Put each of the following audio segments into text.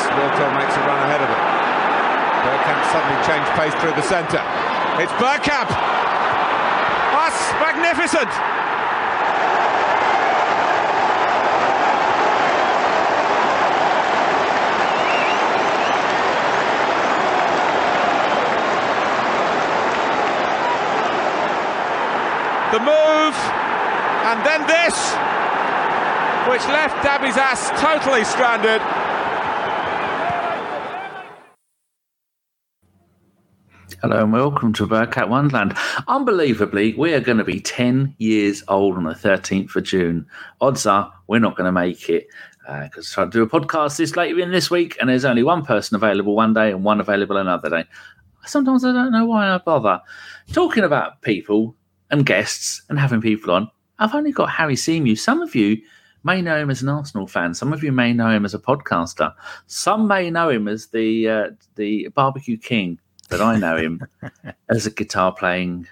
Wilco makes a run ahead of him. Bergkamp suddenly changed pace through the centre. It's Bergkamp! That's magnificent! The move, and then this, which left Dabizas totally stranded. Hello and welcome to Bergkamp Wonderland. Unbelievably, we are going to be 10 years old on the 13th of June. Odds are we're not going to make it because uh, trying to do a podcast this late in this week and there's only one person available one day and one available another day. Sometimes I don't know why I bother. Talking about people and guests and having people on, I've only got Harry Symeou. Some of you may know him as an Arsenal fan. Some of you may know him as a podcaster. Some may know him as the uh, the barbecue king but I know him as a guitar playing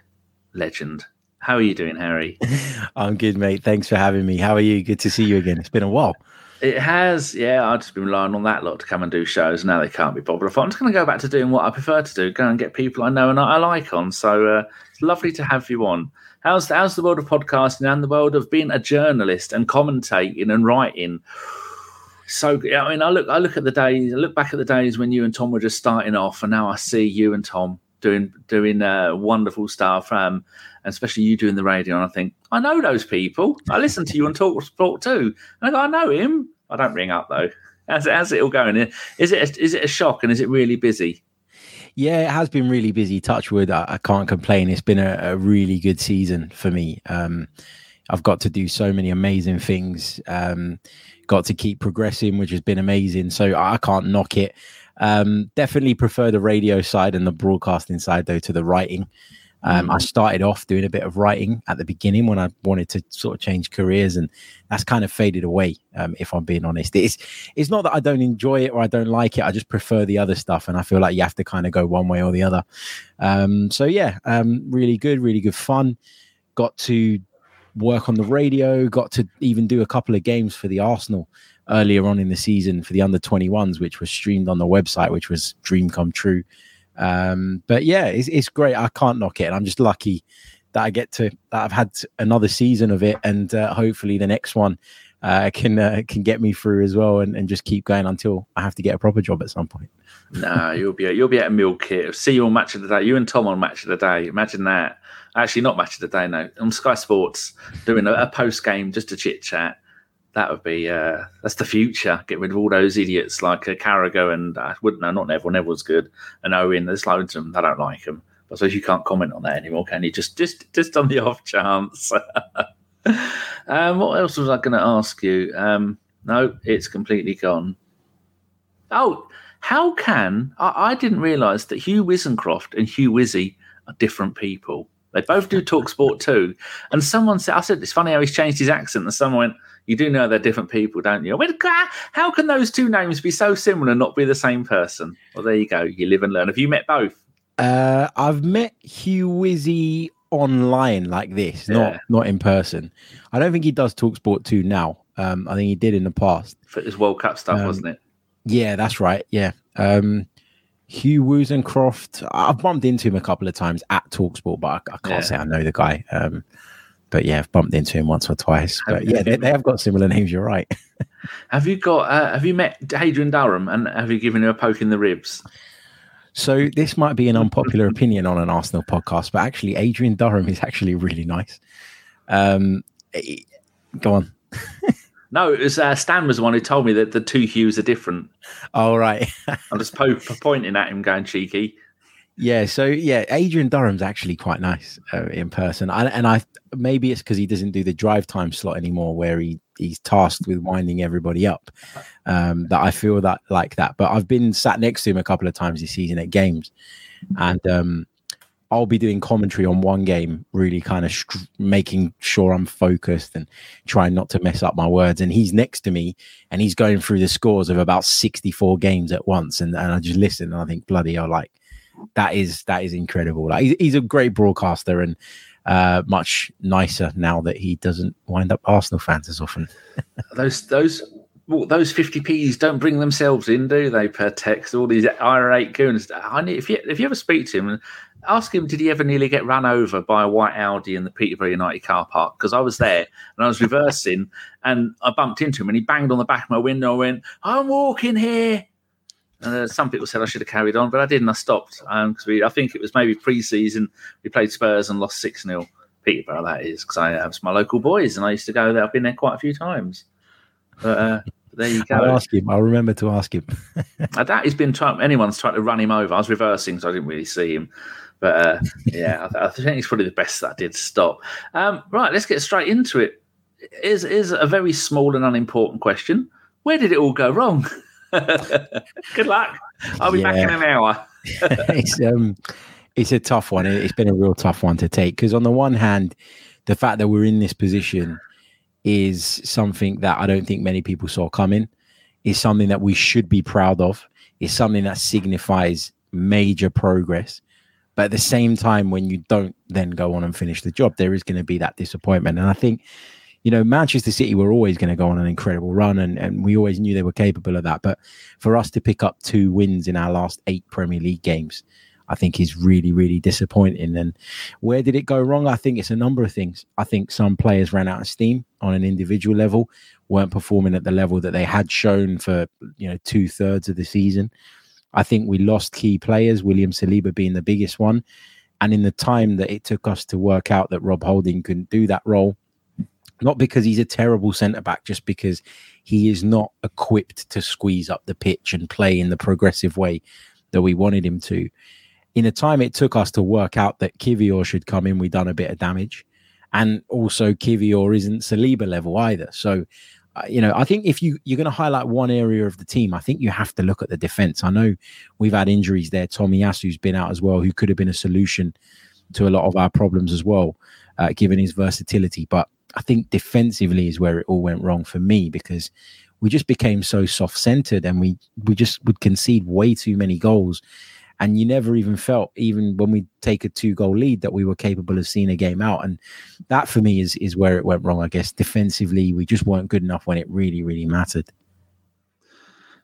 legend. How are you doing, Harry? I'm good, mate. Thanks for having me. How are you? Good to see you again. It's been a while. It has, yeah. I've just been relying on that lot to come and do shows. Now they can't be bothered. I'm just going to go back to doing what I prefer to do, go and get people I know and I like on. So uh, it's lovely to have you on. How's how's the world of podcasting and the world of being a journalist and commentating and writing? So I mean, I look, I look at the days, I look back at the days when you and Tom were just starting off, and now I see you and Tom doing doing uh, wonderful stuff, um, and especially you doing the radio. And I think I know those people. I listen to you on talk sport too, and I go, I know him. I don't ring up though. How's it, how's it all going? Is it a, is it a shock, and is it really busy? Yeah, it has been really busy. Touchwood, I, I can't complain. It's been a, a really good season for me. Um, I've got to do so many amazing things. Um, got to keep progressing, which has been amazing. So I can't knock it. Um, definitely prefer the radio side and the broadcasting side though to the writing. Um, mm. I started off doing a bit of writing at the beginning when I wanted to sort of change careers, and that's kind of faded away. Um, if I'm being honest, it's it's not that I don't enjoy it or I don't like it. I just prefer the other stuff, and I feel like you have to kind of go one way or the other. Um, so yeah, um, really good, really good fun. Got to work on the radio, got to even do a couple of games for the Arsenal earlier on in the season for the under 21s, which was streamed on the website, which was dream come true. Um, but yeah, it's, it's great. I can't knock it. And I'm just lucky that I get to, that I've had another season of it. And uh, hopefully the next one uh, can uh, can get me through as well and, and just keep going until I have to get a proper job at some point. no, you'll be you'll be at a milk it. See you on match of the day. You and Tom on match of the day. Imagine that. Actually, not match of the day. No, on Sky Sports doing a, a post game just a chit chat. That would be uh, that's the future. Get rid of all those idiots like uh, Carragher and I uh, wouldn't know. Not Neville. Neville's good. And Owen. There's loads of them. I don't like them. But I suppose you can't comment on that anymore, can you? Just just just on the off chance. um, what else was I going to ask you? Um, no, it's completely gone. Oh, how can I, I didn't realise that Hugh Woozencroft and Hugh Wizzy are different people. They both do talk sport too. And someone said, I said, it's funny how he's changed his accent. And someone went, You do know they're different people, don't you? I went, How can those two names be so similar and not be the same person? Well, there you go. You live and learn. Have you met both? Uh, I've met Hugh Wizzy online like this, yeah. not not in person. I don't think he does talk sport too now. Um, I think he did in the past. For his World Cup stuff, um, wasn't it? Yeah, that's right. Yeah. Um, Hugh Woozencroft, I've bumped into him a couple of times at Talksport, but I, I can't yeah. say I know the guy. Um, but yeah, I've bumped into him once or twice. But yeah, they, they, have got similar names. You're right. have you got? Uh, have you met Adrian Durham and have you given him a poke in the ribs? So this might be an unpopular opinion on an Arsenal podcast, but actually, Adrian Durham is actually really nice. Um, eh, go on. No, it was uh, Stan was the one who told me that the two Hughs are different. All oh, right. I'm just po- pointing at him, going cheeky. Yeah, so yeah, Adrian Durham's actually quite nice uh, in person, I, and I maybe it's because he doesn't do the drive time slot anymore, where he he's tasked with winding everybody up. Um, that I feel that like that, but I've been sat next to him a couple of times this season at games, and um, I'll be doing commentary on one game, really kind of making sure I'm focused and trying not to mess up my words. And he's next to me and he's going through the scores of about 64 games at once. And, and I just listen and I think, bloody hell, like that is that is incredible. Like he's, he's a great broadcaster and uh, much nicer now that he doesn't wind up Arsenal fans as often. those those well, those 50p's don't bring themselves in, do they? Per text, all these irate goons. I need, if you if you ever speak to him, ask him, did he ever nearly get run over by a white Audi in the Peterborough United car park? Because I was there and I was reversing and I bumped into him and he banged on the back of my window and went, I'm walking here. And uh, some people said I should have carried on, but I didn't. I stopped because um, I think it was maybe pre-season. We played Spurs and lost six 0 Peterborough. That is because I have my local boys and I used to go there. I've been there quite a few times. But uh, there you go. I'll ask him. I'll remember to ask him. I doubt he's been trying. Anyone's trying to run him over. I was reversing, so I didn't really see him. But uh, yeah, I, I, think it's probably the best that I did stop. Um, right, let's get straight into it. Is is a very small and unimportant question. Where did it all go wrong? Good luck. I'll be yeah. back in an hour. it's um, it's a tough one. It's been a real tough one to take because on the one hand, the fact that we're in this position is something that I don't think many people saw coming. Is something that we should be proud of. Is something that signifies major progress. But at the same time, when you don't then go on and finish the job, there is going to be that disappointment. And I think, you know, Manchester City were always going to go on an incredible run, and, and we always knew they were capable of that. But for us to pick up two wins in our last eight Premier League games, I think is really, really disappointing. And where did it go wrong? I think it's a number of things. I think some players ran out of steam on an individual level, weren't performing at the level that they had shown for you know two thirds of the season. I think we lost key players, William Saliba being the biggest one. And in the time that it took us to work out that Rob Holding couldn't do that role, not because he's a terrible centre back, just because he is not equipped to squeeze up the pitch and play in the progressive way that we wanted him to. In the time it took us to work out that Kiwior should come in, we done a bit of damage. And also, Kiwior isn't Saliba level either. So uh, you know, I think if you you're going to highlight one area of the team, I think you have to look at the defense. I know we've had injuries there. Tomiyasu's been out as well, who could have been a solution to a lot of our problems as well, uh, given his versatility. But I think defensively is where it all went wrong for me because we just became so soft centered and we we just would concede way too many goals and you never even felt even when we take a two goal lead that we were capable of seeing a game out and that for me is is where it went wrong i guess defensively we just weren't good enough when it really really mattered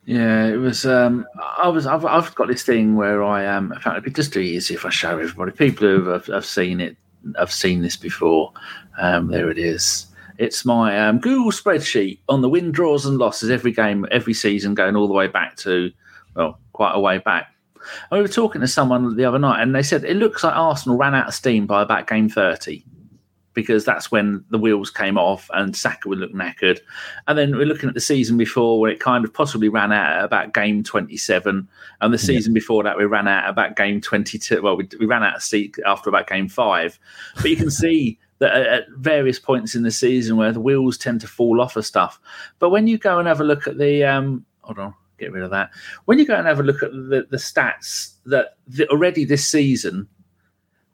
yeah, it was. Um, I was. I've, I've got this thing where I am. Um, it'd be just too easy if I show everybody. People who have, have seen it, have seen this before. Um, there it is. It's my um, Google spreadsheet on the win, draws, and losses every game, every season, going all the way back to well, quite a way back. I we were talking to someone the other night, and they said it looks like Arsenal ran out of steam by about game thirty, because that's when the wheels came off and Saka would look knackered. And then we're looking at the season before where it kind of possibly ran out at about game twenty seven, and the season yeah. before that we ran out about game twenty two. Well, we, we ran out of seat after about game five, but you can see. That at various points in the season where the wheels tend to fall off of stuff, but when you go and have a look at the um, hold on, get rid of that. When you go and have a look at the, the stats that the, already this season,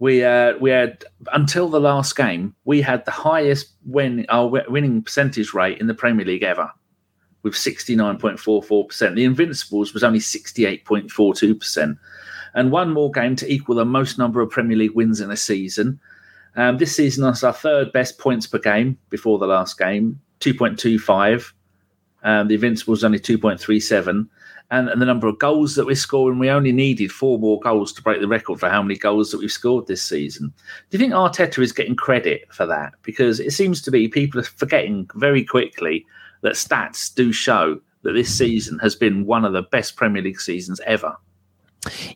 we uh, we had until the last game, we had the highest win our winning percentage rate in the Premier League ever, with sixty nine point four four percent. The Invincibles was only sixty eight point four two percent, and one more game to equal the most number of Premier League wins in a season. Um, this season was our third best points per game before the last game, two point two five um, the Invincibles only 2.37. And, and, the number of goals that we're scoring, we only needed four more goals to break the record for how many goals that we've scored this season. Do you think Arteta is getting credit for that? Because it seems to be people are forgetting very quickly that stats do show that this season has been one of the best Premier League seasons ever.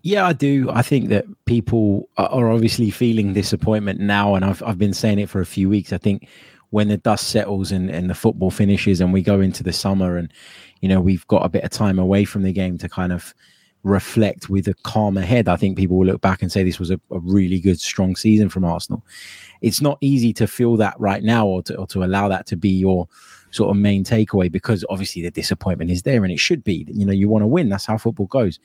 Yeah, I do. I think that people are obviously feeling disappointment now, and I've I've been saying it for a few weeks. I think when the dust settles and, and the football finishes and we go into the summer and you know we've got a bit of time away from the game to kind of reflect with a calmer head i think people will look back and say this was a, a really good strong season from arsenal it's not easy to feel that right now or to, or to allow that to be your sort of main takeaway because obviously the disappointment is there and it should be you know you want to win that's how football goes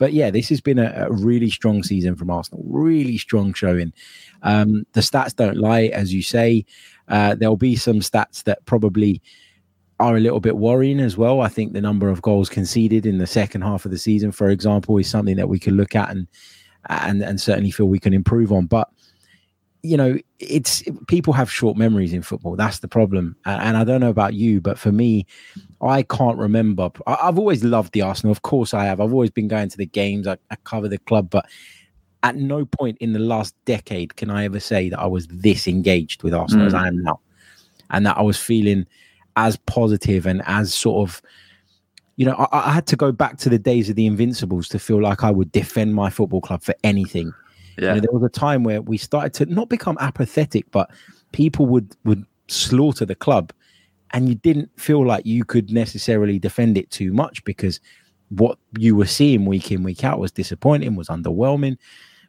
but yeah, this has been a, a, really strong season from Arsenal. Really strong showing. Um, the stats don't lie, as you say. Uh, there'll be some stats that probably are a little bit worrying as well. I think the number of goals conceded in the second half of the season, for example, is something that we could look at and and and certainly feel we can improve on. But you know, it's people have short memories in football. That's the problem. And I don't know about you, but for me, I can't remember. I, have always loved the Arsenal. Of course, I have. I've always been going to the games. I, I cover the club, but at no point in the last decade can I ever say that I was this engaged with Arsenal mm. as I am now, and that I was feeling as positive and as sort of you know, I, I, had to go back to the days of the Invincibles to feel like I would defend my football club for anything. Yeah. You know, there was a time where we started to not become apathetic, but people would would slaughter the club, and you didn't feel like you could necessarily defend it too much because what you were seeing week in week out was disappointing, was underwhelming.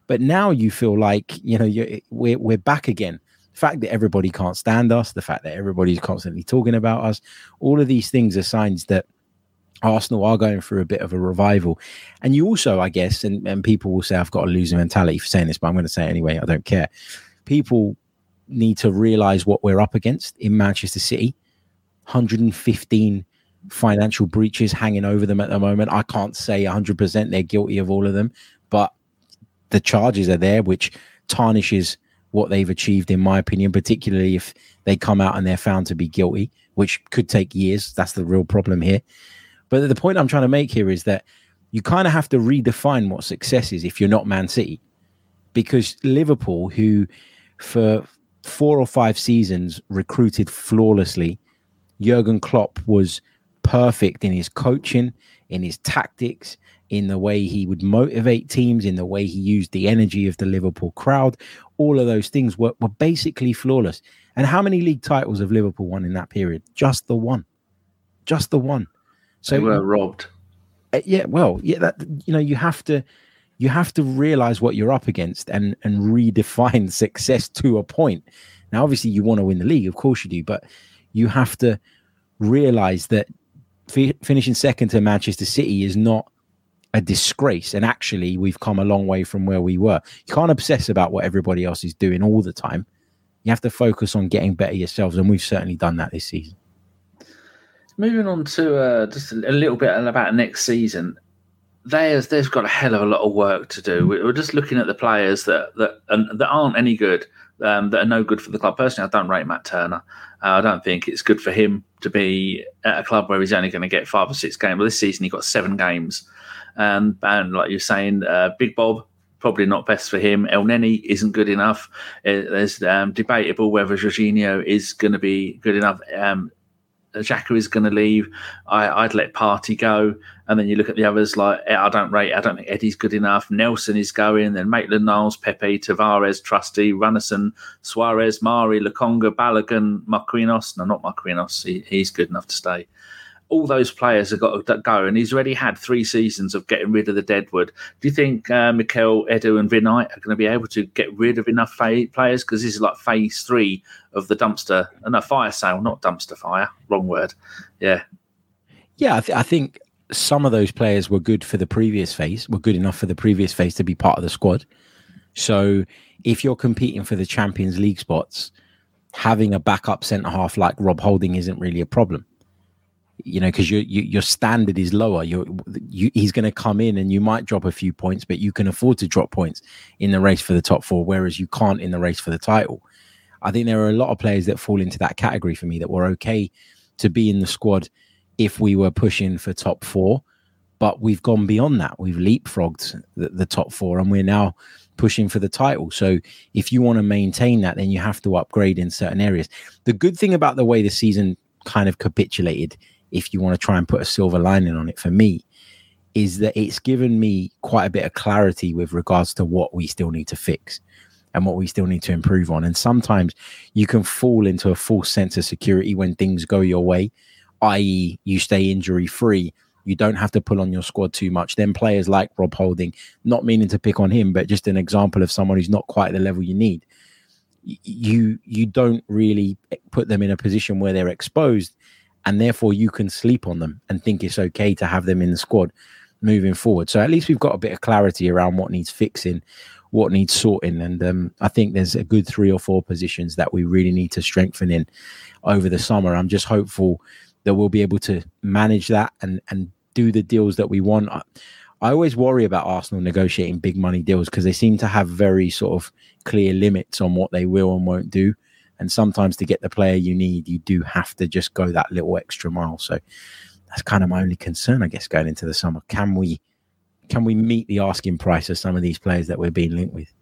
But now you feel like you know you're, we're we're back again. The fact that everybody can't stand us, the fact that everybody's constantly talking about us, all of these things are signs that Arsenal are going through a bit of a revival. And you also, I guess, and, and people will say I've got to lose a losing mentality for saying this, but I'm going to say it anyway. I don't care. People need to realize what we're up against in Manchester City 115 financial breaches hanging over them at the moment. I can't say 100% they're guilty of all of them, but the charges are there, which tarnishes what they've achieved, in my opinion, particularly if they come out and they're found to be guilty, which could take years. That's the real problem here. But the point I'm trying to make here is that you kind of have to redefine what success is if you're not Man City. Because Liverpool, who for four or five seasons recruited flawlessly, Jurgen Klopp was perfect in his coaching, in his tactics, in the way he would motivate teams, in the way he used the energy of the Liverpool crowd. All of those things were, were basically flawless. And how many league titles have Liverpool won in that period? Just the one. Just the one. So they were robbed. Uh, yeah, well, yeah, that you know, you have to you have to realize what you're up against and and redefine success to a point. Now, obviously, you want to win the league, of course you do, but you have to realize that f- finishing second to Manchester City is not a disgrace. And actually, we've come a long way from where we were. You can't obsess about what everybody else is doing all the time. You have to focus on getting better yourselves, and we've certainly done that this season. Moving on to uh, just a little bit about next season, there's they've got a hell of a lot of work to do. We're just looking at the players that that that aren't any good, um, that are no good for the club. Personally, I don't rate Matt Turner. Uh, I don't think it's good for him to be at a club where he's only going to get five or six games. Well, this season he got seven games, um, and like you're saying, uh, Big Bob probably not best for him. Elneny isn't good enough. Uh, there's um, debatable whether Jorginho is going to be good enough. Um, Xhaka is going to leave. I, would let Partey go, and then you look at the others like I don't rate. I don't think Eddie's good enough. Nelson is going. Then Maitland Niles, Pepe, Tavares, Trusty, Runarsson, Suarez, Mari, Lokonga, Balogun, Marquinhos. No, not Marquinhos. He, he's good enough to stay all those players have got to go, and he's already had three seasons of getting rid of the deadwood. Do you think uh, Mikel, Edu, and Vinai are going to be able to get rid of enough fa- players? Because this is like phase three of the dumpster, and uh, a fire sale, not dumpster fire. Wrong word. Yeah, yeah. I, th- I think some of those players were good for the previous phase, were good enough for the previous phase to be part of the squad. So if you're competing for the Champions League spots, having a backup centre half like Rob Holding isn't really a problem you know, because your you, your standard is lower. You're, you, he's going to come in and you might drop a few points, but you can afford to drop points in the race for the top four, whereas you can't in the race for the title. I think there are a lot of players that fall into that category for me that were okay to be in the squad if we were pushing for top four, but we've gone beyond that. We've leapfrogged the, the top four, and we're now pushing for the title. So if you want to maintain that, then you have to upgrade in certain areas. The good thing about the way the season kind of capitulated if you want to try and put a silver lining on it for me, is that it's given me quite a bit of clarity with regards to what we still need to fix and what we still need to improve on. And sometimes you can fall into a false sense of security when things go your way, i.e., you stay injury free. You don't have to pull on your squad too much. Then players like Rob Holding, not meaning to pick on him, but just an example of someone who's not quite the level you need. You you don't really put them in a position where they're exposed and therefore you can sleep on them and think it's okay to have them in the squad moving forward. So at least we've got a bit of clarity around what needs fixing, what needs sorting, and um, I think there's a good three or four positions that we really need to strengthen in over the summer. I'm just hopeful that we'll be able to manage that and and do the deals that we want. I, I always worry about Arsenal negotiating big money deals because they seem to have very sort of clear limits on what they will and won't do And sometimes to get the player you need, you do have to just go that little extra mile. So that's kind of my only concern, I guess, going into the summer. Can we can we meet the asking price of some of these players that we're being linked with?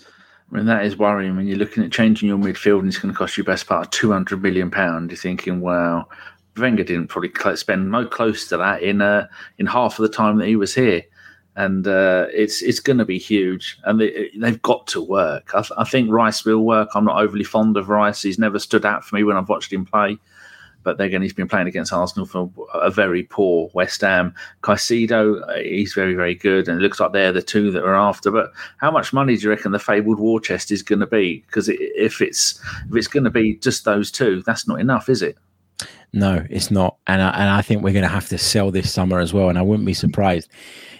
I mean, that is worrying when you're looking at changing your midfield and it's going to cost you best part of two hundred million pound. You're thinking, wow, Wenger didn't probably spend no close to that in uh, in half of the time that he was here, and uh, it's it's going to be huge. And they, have got to work. I, I, think Rice will work. I'm not overly fond of Rice. He's never stood out for me when I've watched him play. But again, he's been playing against Arsenal for a very poor West Ham. Caicedo, he's very, very good, and it looks like they're the two that are after. But how much money do you reckon the fabled war chest is going to be? Because if it's if it's going to be just those two, that's not enough, is it? No, it's not, and I, and I think we're going to have to sell this summer as well. And I wouldn't be surprised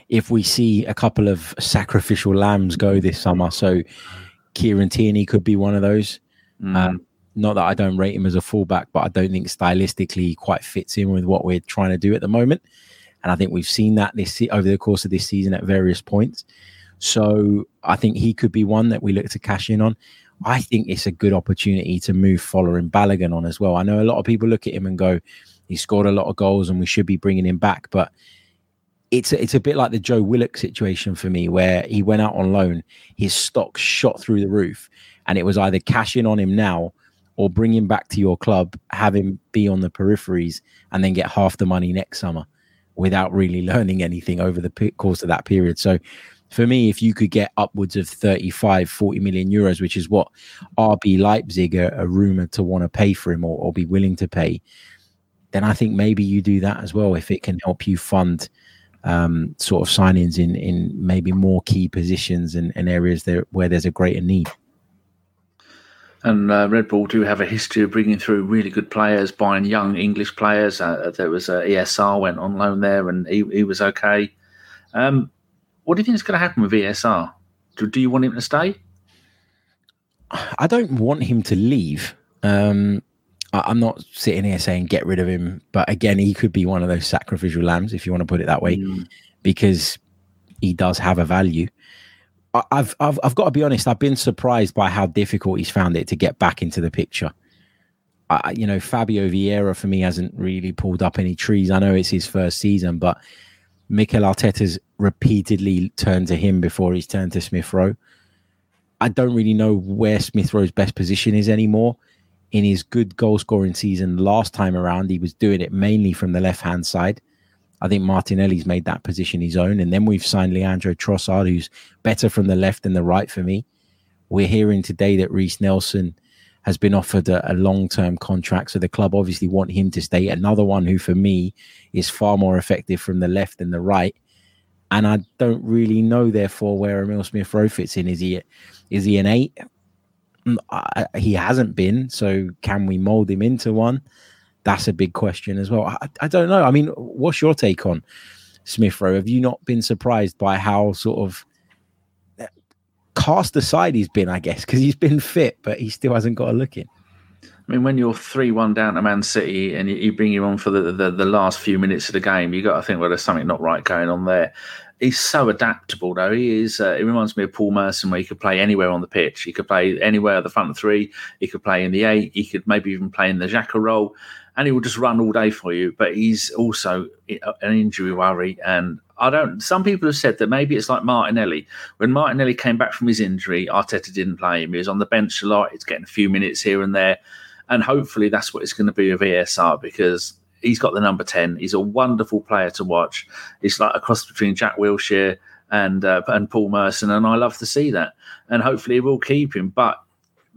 if we see a couple of sacrificial lambs go this summer. So Kieran Tierney could be one of those. Mm. Um, not that I don't rate him as a fullback, but I don't think stylistically he quite fits in with what we're trying to do at the moment. And I think we've seen that this over the course of this season at various points. So I think he could be one that we look to cash in on. I think it's a good opportunity to move following Balogun on as well. I know a lot of people look at him and go, he scored a lot of goals and we should be bringing him back. But it's a, it's a bit like the Joe Willock situation for me, where he went out on loan, his stock shot through the roof, and it was either cash in on him now or bring him back to your club, have him be on the peripheries, and then get half the money next summer without really learning anything over the course of that period. So for me, if you could get upwards of 35, 40 million euros, which is what RB Leipzig are, are rumored to want to pay for him or, or, be willing to pay, then I think maybe you do that as well if it can help you fund um, sort of signings in in maybe more key positions and, and areas there where there's a greater need. And uh, Red Bull do have a history of bringing through really good players, buying young English players. Uh, there was uh, ESR went on loan there, and he, he was okay. Um, what do you think is going to happen with ESR? Do, do you want him to stay? I don't want him to leave. Um, I, am not sitting here saying get rid of him, but again, he could be one of those sacrificial lambs, if you want to put it that way, mm. because he does have a value. I, I've, I've I've got to be honest. I've been surprised by how difficult he's found it to get back into the picture. I, you know, Fabio Vieira for me hasn't really pulled up any trees. I know it's his first season, but Mikel Arteta's repeatedly turned to him before he's turned to Smith Rowe. I don't really know where Smith Rowe's best position is anymore. In his good goal scoring season last time around, he was doing it mainly from the left hand side. I think Martinelli's made that position his own. And then we've signed Leandro Trossard, who's better from the left than the right for me. We're hearing today that Reiss Nelson has been offered a, a long term contract. So the club obviously want him to stay. Another one who, for me, is far more effective from the left than the right. And I don't really know, therefore, where Emile Smith Rowe fits in. Is he is he an eight? Mm, he hasn't been. So can we mold him into one? That's a big question as well. I, I don't know. I mean, what's your take on Smith Rowe? Have you not been surprised by how sort of cast aside he's been, I guess, because he's been fit, but he still hasn't got a look in. I mean, when you're three-one down to Man City and you, you bring him on for the, the, the last few minutes of the game, you got to think, well, there's something not right going on there. He's so adaptable, though. He is. Uh, it reminds me of Paul Merson, where he could play anywhere on the pitch. He could play anywhere at the front three. He could play in the eight. He could maybe even play in the Xhaka role, and he will just run all day for you. But he's also an injury worry, and I don't. Some people have said that maybe it's like Martinelli. When Martinelli came back from his injury, Arteta didn't play him. He was on the bench a lot. He's getting a few minutes here and there, and hopefully that's what it's going to be with ESR because he's got the number ten. He's a wonderful player to watch. He's like a cross between Jack Wilshere and uh, and Paul Merson, and I love to see that. And hopefully we'll keep him. But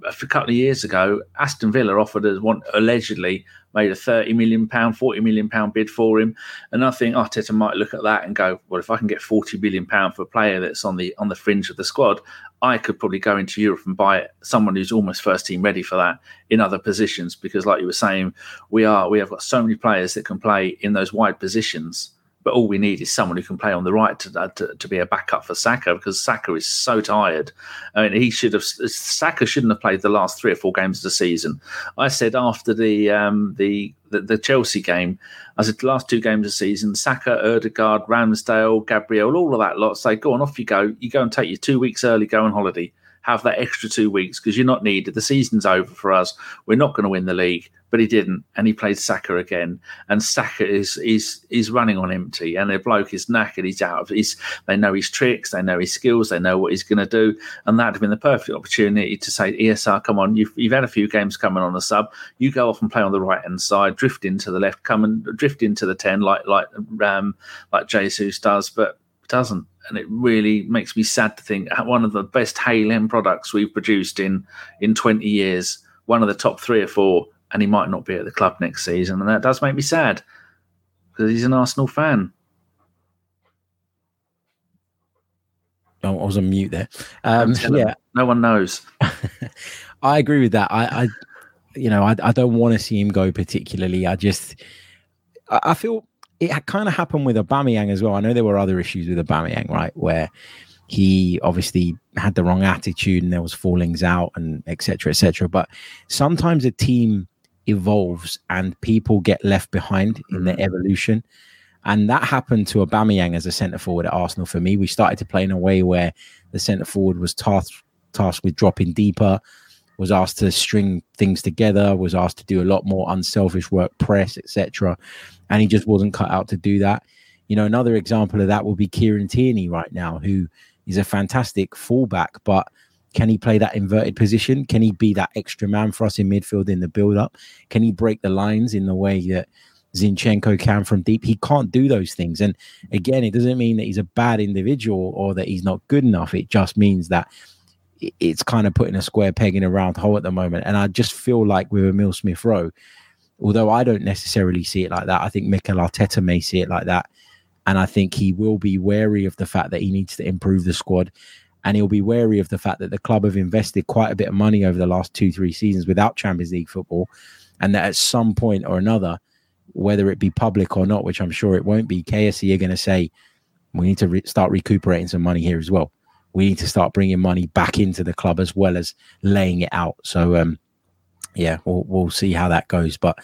a couple of years ago, Aston Villa offered us one allegedly made a 30 million pound, 40 million pound bid for him. And I think Arteta might look at that and go, well, if I can get 40 million pound for a player that's on the on the fringe of the squad, I could probably go into Europe and buy someone who's almost first team ready for that in other positions. Because like you were saying, we are we have got so many players that can play in those wide positions but all we need is someone who can play on the right to, uh, to, to, be a backup for Saka because Saka is so tired. I mean, he should have Saka shouldn't have played the last three or four games of the season. I said after the um, the, the, the Chelsea game, I said the last two games of the season, Saka, Odegaard, Ramsdale, Gabriel, all of that lot say, go on, off you go. You go and take your two weeks early, go on holiday. Have that extra two weeks because you're not needed. The season's over for us. We're not going to win the league but he didn't, and he played Saka again. And Saka is is is running on empty, and the bloke is knackered. He's out of his. They know his tricks, they know his skills, they know what he's going to do, and that'd have been the perfect opportunity to say, ESR, come on, you've you've had a few games coming on the sub. You go off and play on the right hand side, drift into the left, come and drift into the ten like like um like Jesus does, but doesn't and it really makes me sad to think one of the best Hale products we've produced in in 20 years, one of the top three or four, and he might not be at the club next season, and that does make me sad because he's an Arsenal fan. Oh, I was on mute there. Um, yeah, no one knows. I agree with that. I, I you know, I, I don't want to see him go particularly. I just, I, I feel it kind of happened with Aubameyang as well. I know there were other issues with Aubameyang, right, where he obviously had the wrong attitude and there was fallings out and etc. etc. But sometimes a team evolves and people get left behind in their mm. evolution. And that happened to Aubameyang as a centre forward at Arsenal for me. We started to play in a way where the centre forward was tasked, tasked with dropping deeper, was asked to string things together, was asked to do a lot more unselfish work, press, etc. And he just wasn't cut out to do that. You know, another example of that will be Kieran Tierney right now, who is a fantastic fullback, but can he play that inverted position? Can he be that extra man for us in midfield in the build up? Can he break the lines in the way that Zinchenko can from deep? He can't do those things. And again, it doesn't mean that he's a bad individual or that he's not good enough. It just means that it's kind of putting a square peg in a round hole at the moment. And I just feel like with Emile Smith Rowe, although I don't necessarily see it like that, I think Mikel Arteta may see it like that. And I think he will be wary of the fact that he needs to improve the squad and he'll be wary of the fact that the club have invested quite a bit of money over the last two, three seasons without Champions League football, and that at some point or another, whether it be public or not, which I'm sure it won't be, KSE are going to say we need to re- start recuperating some money here as well. We need to start bringing money back into the club as well as laying it out. So, um, yeah, we'll, we'll see how that goes. But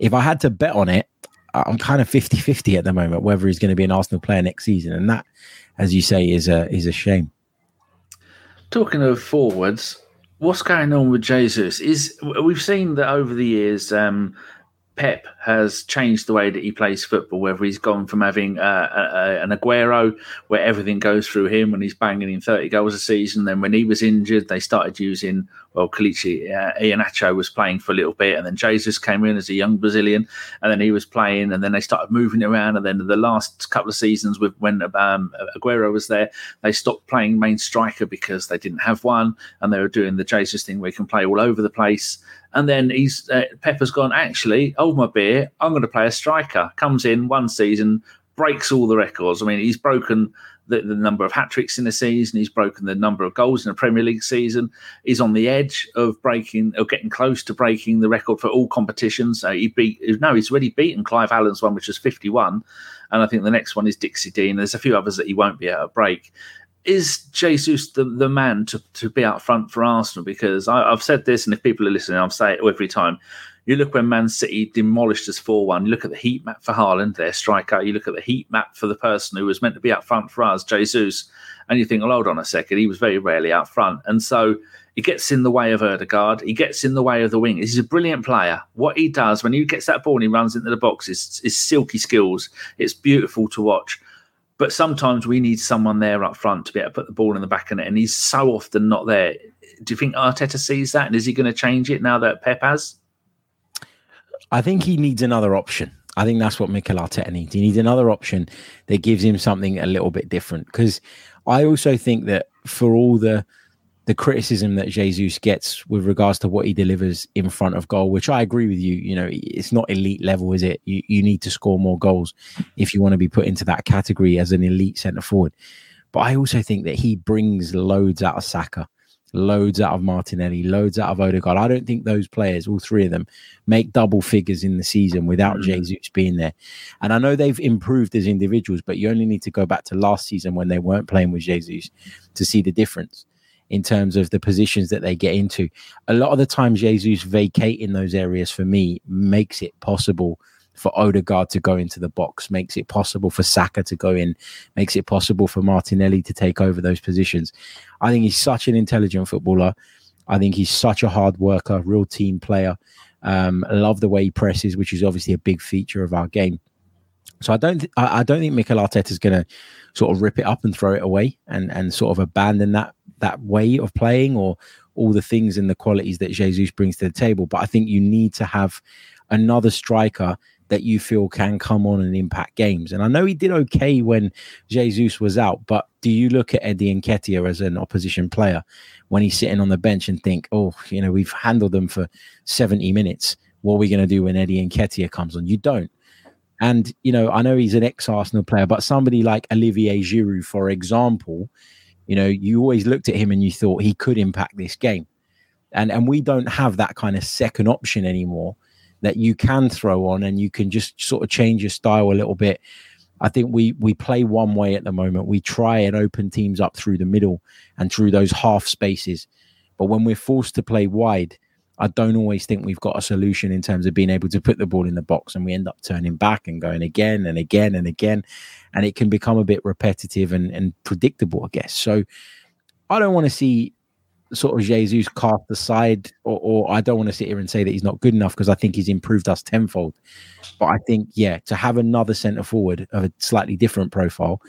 if I had to bet on it, I'm kind of 50 50 at the moment, whether he's going to be an Arsenal player next season. And that, as you say, is a, is a shame. Talking of forwards, what's going on with Jesus? Is we've seen that over the years, um, Pep has changed the way that he plays football. Whether he's gone from having uh, a, a, an Aguero where everything goes through him and he's banging in thirty goals a season, then when he was injured, they started using well, Kelechi uh, Iheanacho was playing for a little bit, and then Jesus came in as a young Brazilian, and then he was playing, and then they started moving around, and then the last couple of seasons with when um, Aguero was there, they stopped playing main striker because they didn't have one, and they were doing the Jesus thing where he can play all over the place. And then he's uh, Pepper's gone. Actually, hold my beer. I'm going to play a striker. Comes in one season, breaks all the records. I mean, he's broken the, the number of hat tricks in a season. He's broken the number of goals in a Premier League season. He's on the edge of breaking or getting close to breaking the record for all competitions. So he beat no, he's already beaten Clive Allen's one, which was 51, and I think the next one is Dixie Dean. There's a few others that he won't be able to break. Is Jesus the, the man to, to be out front for Arsenal? Because I, I've said this, and if people are listening, I'll say it every time you look when Man City demolished us 4 1. You look at the heat map for Haaland, their striker. You look at the heat map for the person who was meant to be up front for us, Jesus. And you think, well, hold on a second. He was very rarely out front. And so he gets in the way of Odegaard. He gets in the way of the wing. He's a brilliant player. What he does when he gets that ball and he runs into the box is, is silky skills. It's beautiful to watch. But sometimes we need someone there up front to be able to put the ball in the back of it. And he's so often not there. Do you think Arteta sees that? And is he going to change it now that Pep has? I think he needs another option. I think that's what Mikel Arteta needs. He needs another option that gives him something a little bit different. Because I also think that for all the the criticism that Jesus gets with regards to what he delivers in front of goal, which I agree with you, you know, it's not elite level, is it? You you need to score more goals if you want to be put into that category as an elite centre forward. But I also think that he brings loads out of Saka loads out of Martinelli, loads out of Odegaard. I don't think those players, all three of them, make double figures in the season without mm. Jesus being there. And I know they've improved as individuals, but you only need to go back to last season when they weren't playing with Jesus to see the difference in terms of the positions that they get into. A lot of the time, Jesus vacating those areas for me makes it possible for Odegaard to go into the box, makes it possible for Saka to go in, makes it possible for Martinelli to take over those positions. I think he's such an intelligent footballer. I think he's such a hard worker, real team player. Um, love the way he presses, which is obviously a big feature of our game. So I don't, th- I don't think Mikel Arteta is going to sort of rip it up and throw it away and and sort of abandon that that way of playing or all the things and the qualities that Jesus brings to the table. But I think you need to have another striker that you feel can come on and impact games. And I know he did okay when Jesus was out, but do you look at Eddie Nketiah as an opposition player when he's sitting on the bench and think, oh, you know, we've handled them for 70 minutes. What are we going to do when Eddie Nketiah comes on? You don't. And, you know, I know he's an ex Arsenal player, but somebody like Olivier Giroud, for example, you know, you always looked at him and you thought he could impact this game. And and we don't have that kind of second option anymore that you can throw on and you can just sort of change your style a little bit. I think we we play one way at the moment. We try and open teams up through the middle and through those half spaces. But when we're forced to play wide, I don't always think we've got a solution in terms of being able to put the ball in the box and we end up turning back and going again and again and again. And it can become a bit repetitive and, and predictable, I guess. So I don't want to see sort of Jesus cast aside, or, or I don't want to sit here and say that he's not good enough because I think he's improved us tenfold. But I think, yeah, to have another centre forward of a slightly different profile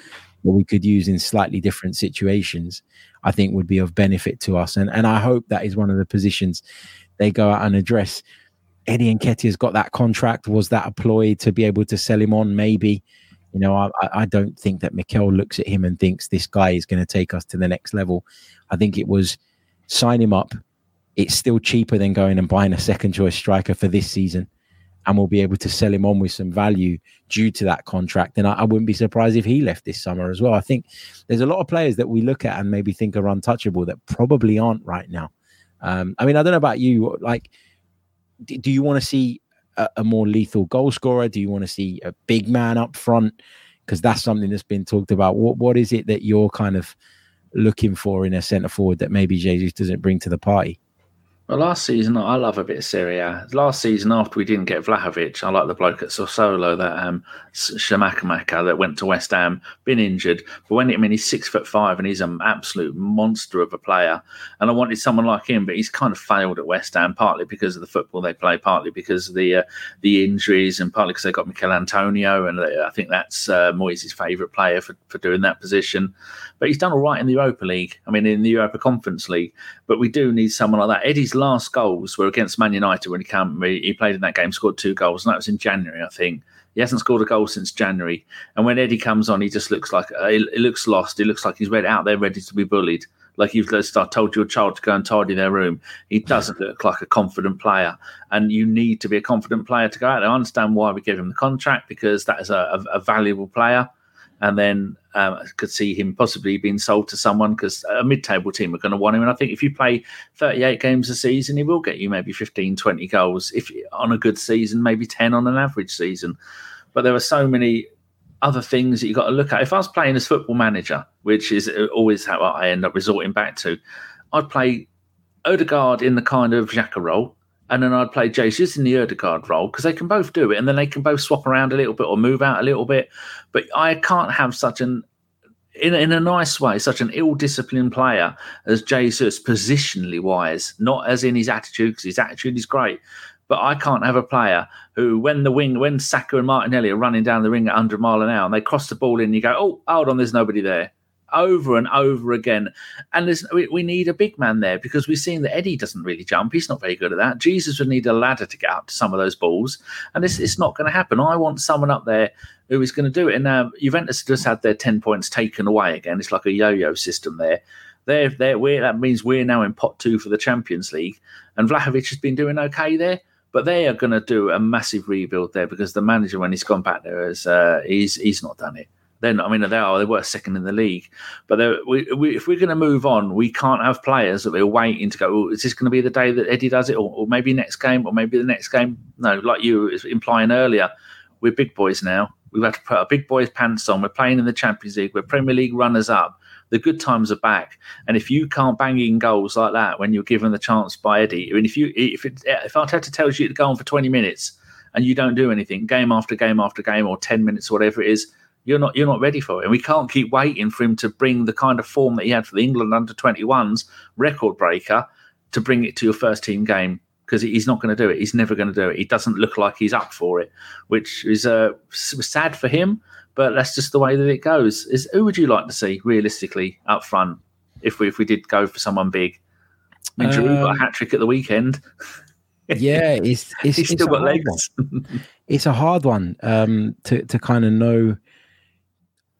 that we could use in slightly different situations, I think would be of benefit to us. And and I hope that is one of the positions they go out and address. Eddie Nketiah's got that contract. Was that a ploy to be able to sell him on? Maybe. You know, I, I don't think that Mikel looks at him and thinks this guy is going to take us to the next level. I think it was sign him up. It's still cheaper than going and buying a second choice striker for this season. And we'll be able to sell him on with some value due to that contract. And I, I wouldn't be surprised if he left this summer as well. I think there's a lot of players that we look at and maybe think are untouchable that probably aren't right now. Um, I mean, I don't know about you. Like, do, do you want to see a, a, more lethal goal scorer? Do you want to see a big man up front? Because that's something that's been talked about. What What is it that you're kind of looking for in a centre forward that maybe Jesus doesn't bring to the party? Well, last season I love a bit of Serie A. Last season, after we didn't get Vlahovic, I like the bloke at Sassuolo, that um, Scamacca that went to West Ham, been injured. But when I mean he's six foot five and he's an absolute monster of a player, and I wanted someone like him, but he's kind of failed at West Ham partly because of the football they play, partly because of the uh, the injuries, and partly because they got Michail Antonio, and I think that's uh, Moyes' favourite player for, for doing that position. But he's done all right in the Europa League. I mean, in the Europa Conference League. But we do need someone like that. Eddie's last goals were against Man United when he came. He played in that game, scored two goals, and that was in January, I think. He hasn't scored a goal since January. And when Eddie comes on, he just looks like uh, he, he looks lost. He looks like he's ready out there, ready to be bullied. Like you've just told your child to go and tidy their room. He doesn't look like a confident player, and you need to be a confident player to go out there. I understand why we gave him the contract because that is a, a, a valuable player and then um, I could see him possibly being sold to someone because a mid-table team are going to want him. And I think if you play 38 games a season, he will get you maybe 15, 20 goals. If on a good season, maybe 10 on an average season. But there are so many other things that you've got to look at. If I was playing as football manager, which is always how I end up resorting back to, I'd play Odegaard in the kind of Xhaka role and then I'd play Jesus in the Odegaard role because they can both do it, and then they can both swap around a little bit or move out a little bit. But I can't have such an in, in a nice way, such an ill-disciplined player as Jesus, positionally wise, not as in his attitude, because his attitude is great. But I can't have a player who, when the wing, when Saka and Martinelli are running down the ring at 100 mile an hour, and they cross the ball in, you go, oh, hold on, there's nobody there over and over again. And we, we, need a big man there because we're seeing that Eddie doesn't really jump. He's not very good at that. Jesus would need a ladder to get up to some of those balls, and it's, it's not going to happen. I want someone up there who is going to do it. And now Juventus just had their 10 points taken away again. It's like a yo yo system there. We're, that means we're now in pot two for the Champions League. And Vlahovic has been doing okay there but they are going to do a massive rebuild there because the manager, when he's gone back there, has uh, he's he's not done it. Then I mean they are they were second in the league, but we, we, if we're going to move on, we can't have players that we're waiting to go. Oh, is this going to be the day that Eddie does it, or, or maybe next game, or maybe the next game? No, like you was implying earlier, we're big boys now. We've had to put our big boys pants on. We're playing in the Champions League. We're Premier League runners up. The good times are back. And if you can't bang in goals like that when you're given the chance by Eddie, I mean, if you if it, if Arteta tells you to go on for 20 minutes and you don't do anything game after game after game or 10 minutes or whatever it is, you're not you're not ready for it. And we can't keep waiting for him to bring the kind of form that he had for the England under 21s record breaker to bring it to your first team game because he's not going to do it. He's never going to do it. He doesn't look like he's up for it, which is uh, sad for him. But that's just the way that it goes. Is who would you like to see realistically up front if we if we did go for someone big? I mean, Giroud got a um, hat trick at the weekend. yeah, it's, it's he's it's still got legs. it's a hard one um, to to kind of know.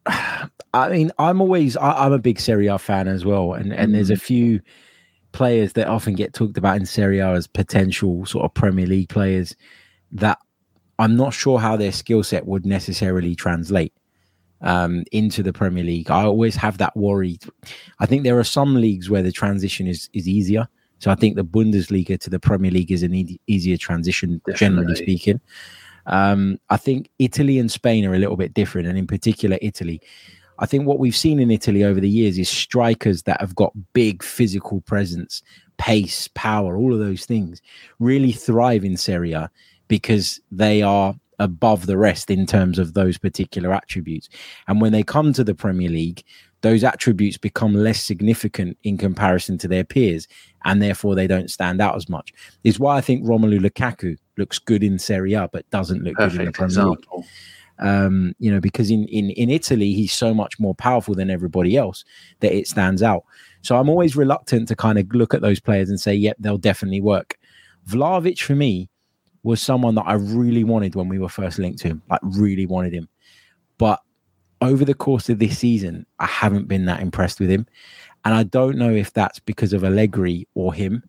I mean, I'm always I, am a big Serie A fan as well, and and there's a mm. few players that often get talked about in Serie A as potential sort of Premier League players that I'm not sure how their skill set would necessarily translate um, into the Premier League. I always have that worry. I think there are some leagues where the transition is is easier. So I think the Bundesliga to the Premier League is an e- easier transition, Definitely. generally speaking. Um, I think Italy and Spain are a little bit different, and in particular Italy. I think what we've seen in Italy over the years is strikers that have got big physical presence, pace, power, all of those things really thrive in Serie A because they are above the rest in terms of those particular attributes. And when they come to the Premier League, those attributes become less significant in comparison to their peers, and therefore they don't stand out as much. Is why I think Romelu Lukaku looks good in Serie A, but doesn't look Perfect good in the Premier example. League. Um, you know, because in, in in Italy he's so much more powerful than everybody else that it stands out. So I'm always reluctant to kind of look at those players and say, yep, they'll definitely work. Vlahovic for me was someone that I really wanted when we were first linked to him, like really wanted him. But over the course of this season, I haven't been that impressed with him. And I don't know if that's because of Allegri or him,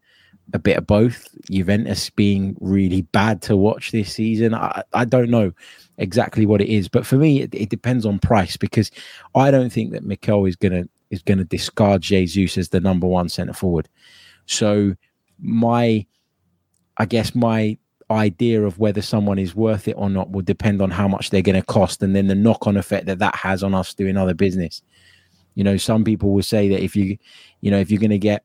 a bit of both. Juventus being really bad to watch this season. I, I don't know exactly what it is. But for me, it, it depends on price because I don't think that Mikel is gonna is gonna discard Jesus as the number one centre forward. So my I guess my idea of whether someone is worth it or not will depend on how much they're going to cost and then the knock on effect that that has on us doing other business. You know, some people will say that if you, you know, if you're going to get,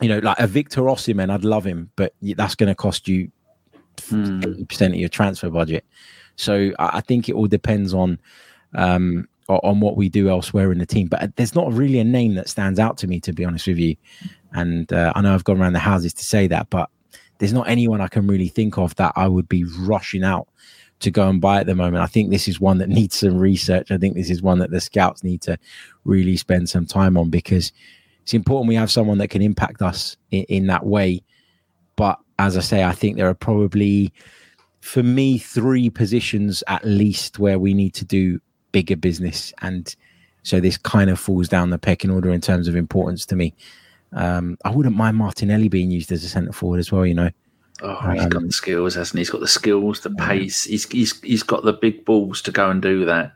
you know, like a Victor Osimhen, I'd love him, but that's going to cost you hmm. eighty percent of your transfer budget. So I think it all depends on um, on what we do elsewhere in the team. But there's not really a name that stands out to me, to be honest with you. And uh, I know I've gone around the houses to say that, but there's not anyone I can really think of that I would be rushing out to go and buy at the moment. I think this is one that needs some research. I think this is one that the scouts need to really spend some time on because it's important we have someone that can impact us in, in that way. But as I say, I think there are probably, for me, three positions at least where we need to do bigger business. And so this kind of falls down the pecking order in terms of importance to me. Um, I wouldn't mind Martinelli being used as a centre forward as well. You know. Oh, he's um, got the skills, hasn't he? He's got the skills, the pace. He's he's he's got the big balls to go and do that.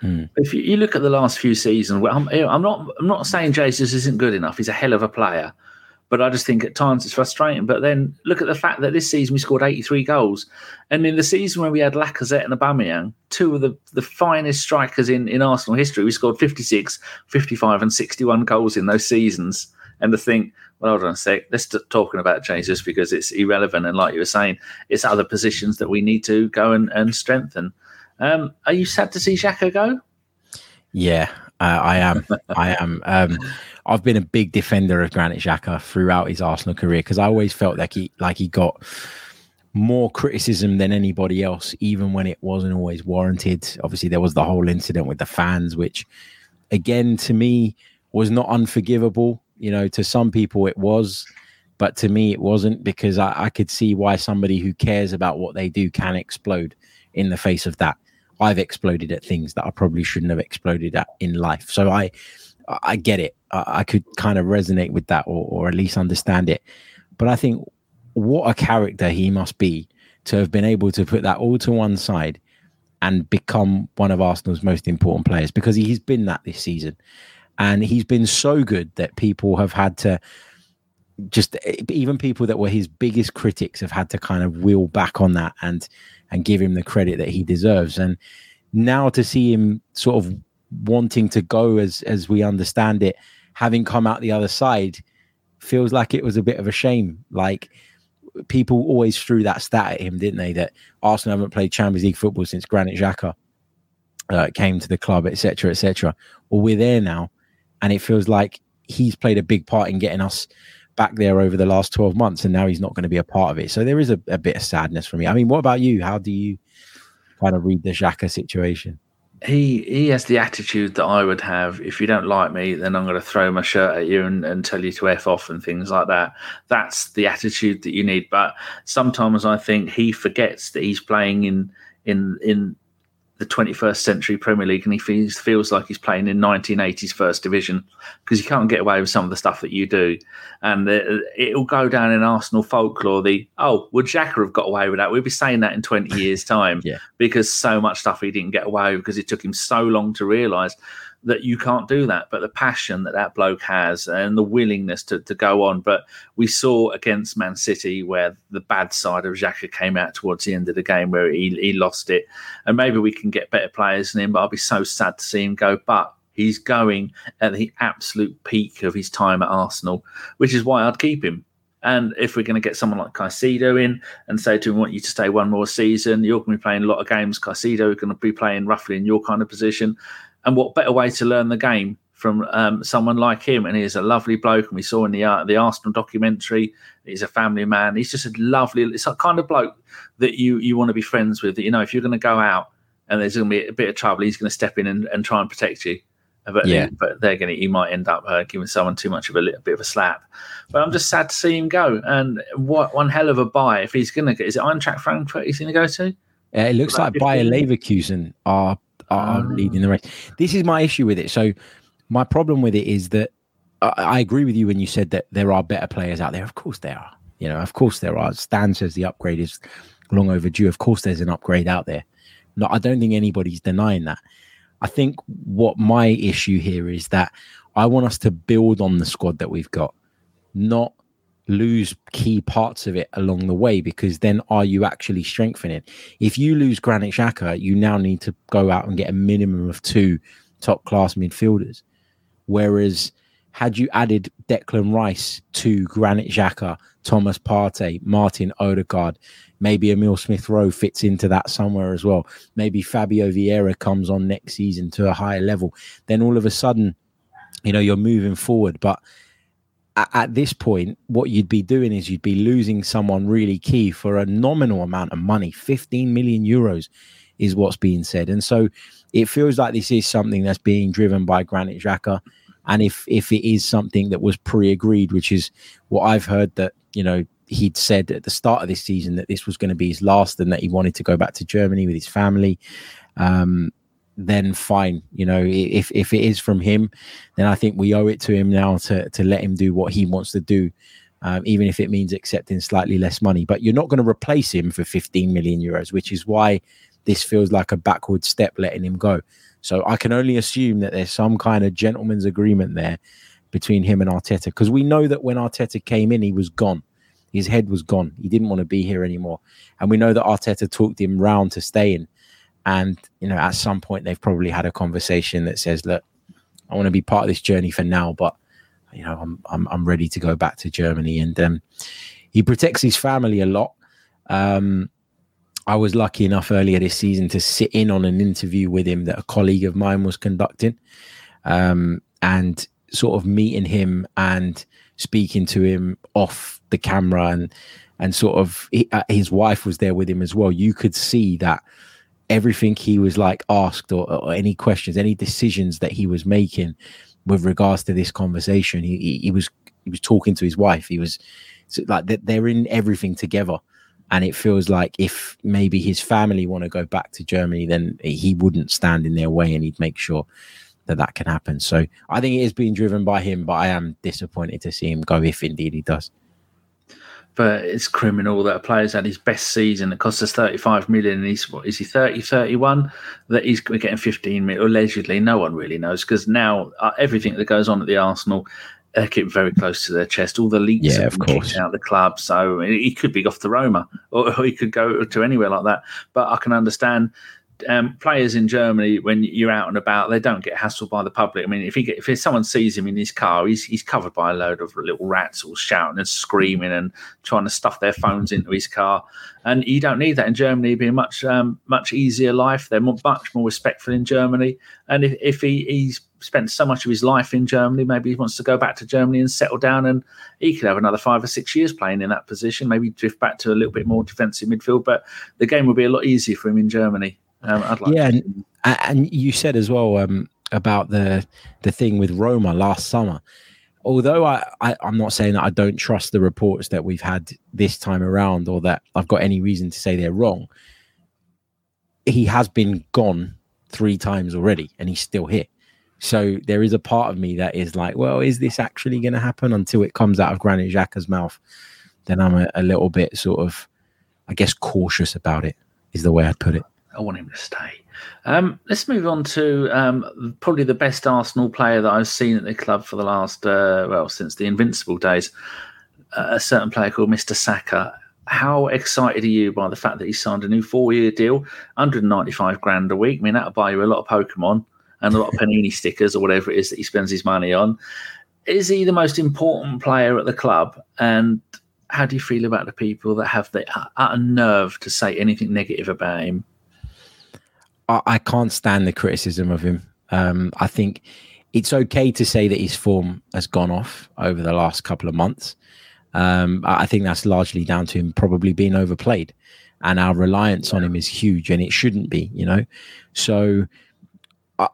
Hmm. If you, you, look at the last few seasons, I'm, I'm not I'm not saying Jesus isn't good enough. He's a hell of a player, but I just think at times it's frustrating. But then look at the fact that this season we scored 83 goals, and in the season where we had Lacazette and Aubameyang, two of the, the finest strikers in, in Arsenal history, we scored 56, 55, and 61 goals in those seasons and to think, well, hold on a sec, let's stop talking about Jesus because it's irrelevant. And like you were saying, it's other positions that we need to go and, and strengthen. Um, are you sad to see Xhaka go? Yeah, uh, I am. I am. Um, I've been a big defender of Granit Xhaka throughout his Arsenal career because I always felt like he like he got more criticism than anybody else, even when it wasn't always warranted. Obviously, there was the whole incident with the fans, which, again, to me was not unforgivable. You know, to some people it was, but to me it wasn't because I, I could see why somebody who cares about what they do can explode in the face of that. I've exploded at things that I probably shouldn't have exploded at in life. So I, I get it. I, could kind of resonate with that, or, or at least understand it. But I think what a character he must be to have been able to put that all to one side and become one of Arsenal's most important players because he's been that this season and he's been so good that people have had to just even people that were his biggest critics have had to kind of wheel back on that and and give him the credit that he deserves and now to see him sort of wanting to go as as we understand it having come out the other side feels like it was a bit of a shame like people always threw that stat at him, didn't they? That Arsenal haven't played Champions League football since Granit Xhaka uh, came to the club, etc., etc. Well, we're there now, and it feels like he's played a big part in getting us back there over the last 12 months and now he's not going to be a part of it so there is a, a bit of sadness for me i mean what about you how do you kind of read the Xhaka situation he he has the attitude that I would have. If you don't like me, then I'm going to throw my shirt at you and, and tell you to f off and things like that. That's the attitude that you need. But sometimes I think he forgets that he's playing in in in the 21st century Premier League and he feels, feels like he's playing in 1980s First Division because you can't get away with some of the stuff that you do. And uh, it, will go down in Arsenal folklore the, oh, would Xhaka have got away with that? We'll be saying that in 20 years' time yeah. because so much stuff he didn't get away with because it took him so long to realise that you can't do that. But the passion that that bloke has and the willingness to, to go on. But we saw against Man City where the bad side of Xhaka came out towards the end of the game where he, he lost it. And maybe we can get better players than him, but I'll be so sad to see him go. But he's going at the absolute peak of his time at Arsenal, which is why I'd keep him. And if we're going to get someone like Caicedo in and say to him, want you to stay one more season, you're going to be playing a lot of games. Caicedo is going to be playing roughly in your kind of position. And what better way to learn the game from um, someone like him? And he's a lovely bloke, and we saw in the uh, the Arsenal documentary, he's a family man. He's just a lovely, it's a kind of bloke that you you want to be friends with. That you know, if you're going to go out and there's going to be a bit of trouble, he's going to step in and, and try and protect you. But yeah. but they're going to, he might end up uh, giving someone too much of a, a, bit of a slap. But I'm just sad to see him go. And what one hell of a buy if he's going to get. Is it Eintracht Frankfurt he's going to go to? Uh, it looks like Bayer Leverkusen are are, um, leading the race. This is my issue with it. So my problem with it is that I, I, agree with you when you said that there are better players out there. Of course there are. You know, of course there are. Stan says the upgrade is long overdue. Of course there's an upgrade out there. No, I don't think anybody's denying that. I think what my issue here is that I want us to build on the squad that we've got, not lose key parts of it along the way because then are you actually strengthening? If you lose Granit Xhaka, you now need to go out and get a minimum of two top class midfielders. Whereas had you added Declan Rice to Granit Xhaka, Thomas Partey, Martin Odegaard, maybe Emile Smith Rowe fits into that somewhere as well. Maybe Fabio Vieira comes on next season to a higher level. Then all of a sudden, you know, you're moving forward. But at this point, what you'd be doing is you'd be losing someone really key for a nominal amount of money. 15 million euros is what's being said. And so it feels like this is something that's being driven by Granit Xhaka. And if if it is something that was pre-agreed, which is what I've heard that, you know, he'd said at the start of this season that this was going to be his last and that he wanted to go back to Germany with his family. Um, then fine. You know, if if it is from him, then I think we owe it to him now to to let him do what he wants to do, um, even if it means accepting slightly less money. But you're not going to replace him for 15 million euros, which is why this feels like a backward step letting him go. So I can only assume that there's some kind of gentleman's agreement there between him and Arteta because we know that when Arteta came in, he was gone. His head was gone. He didn't want to be here anymore. And we know that Arteta talked him round to staying. And, you know, at some point they've probably had a conversation that says, look, I want to be part of this journey for now, but you know, I'm I'm I'm ready to go back to Germany. And um, he protects his family a lot. Um, I was lucky enough earlier this season to sit in on an interview with him that a colleague of mine was conducting, um, and sort of meeting him and speaking to him off the camera and and sort of uh, his wife was there with him as well. You could see that everything he was like asked or, or, any questions, any decisions that he was making with regards to this conversation, he, he, he was he was talking to his wife. He was like they're in everything together. And it feels like if maybe his family want to go back to Germany, then he wouldn't stand in their way and he'd make sure that that can happen. So I think it is being driven by him, but I am disappointed to see him go if indeed he does but it's criminal that a player's had his best season. It costs us 35 million. And he's, what, is he 30, 31? That he's getting 15 million, allegedly. No one really knows because now uh, everything that goes on at the Arsenal, they keep very close to their chest. All the leaks yeah, of course. out of the club. So he could be off to Roma or, or he could go to anywhere like that. But I can understand um, players in Germany, when you're out and about, they don't get hassled by the public. I mean, if he get, if someone sees him in his car, he's he's covered by a load of little rats all shouting and screaming and trying to stuff their phones into his car. And you don't need that in Germany. It'd be a much um, much easier life. They're more, much more respectful in Germany. And if, if he, he's spent so much of his life in Germany, maybe he wants to go back to Germany and settle down, and he could have another five or six years playing in that position. Maybe drift back to a little bit more defensive midfield, but the game will be a lot easier for him in Germany. Um, like yeah, and, and, you said as well um, about the the thing with Roma last summer. Although I, I, I'm not saying that I don't trust the reports that we've had this time around, or that I've got any reason to say they're wrong. He has been gone three times already, and he's still here. So there is a part of me that is like, well, is this actually going to happen until it comes out of Granit Xhaka's mouth? Then I'm a, a little bit sort of, I guess, cautious about it. Is the way I'd put it. I want him to stay. Um, let's move on to um, probably the best Arsenal player that I've seen at the club for the last, uh, well, since the Invincible days. Uh, a certain player called Mr. Saka. How excited are you by the fact that he signed a new four-year deal, 195 grand a week? I mean, that'll buy you a lot of Pokemon and a lot of Panini stickers or whatever it is that he spends his money on. Is he the most important player at the club? And how do you feel about the people that have the utter nerve to say anything negative about him? I, can't stand the criticism of him. Um, I think it's okay to say that his form has gone off over the last couple of months. Um, I think that's largely down to him probably being overplayed, and our reliance on him is huge, and it shouldn't be, you know. So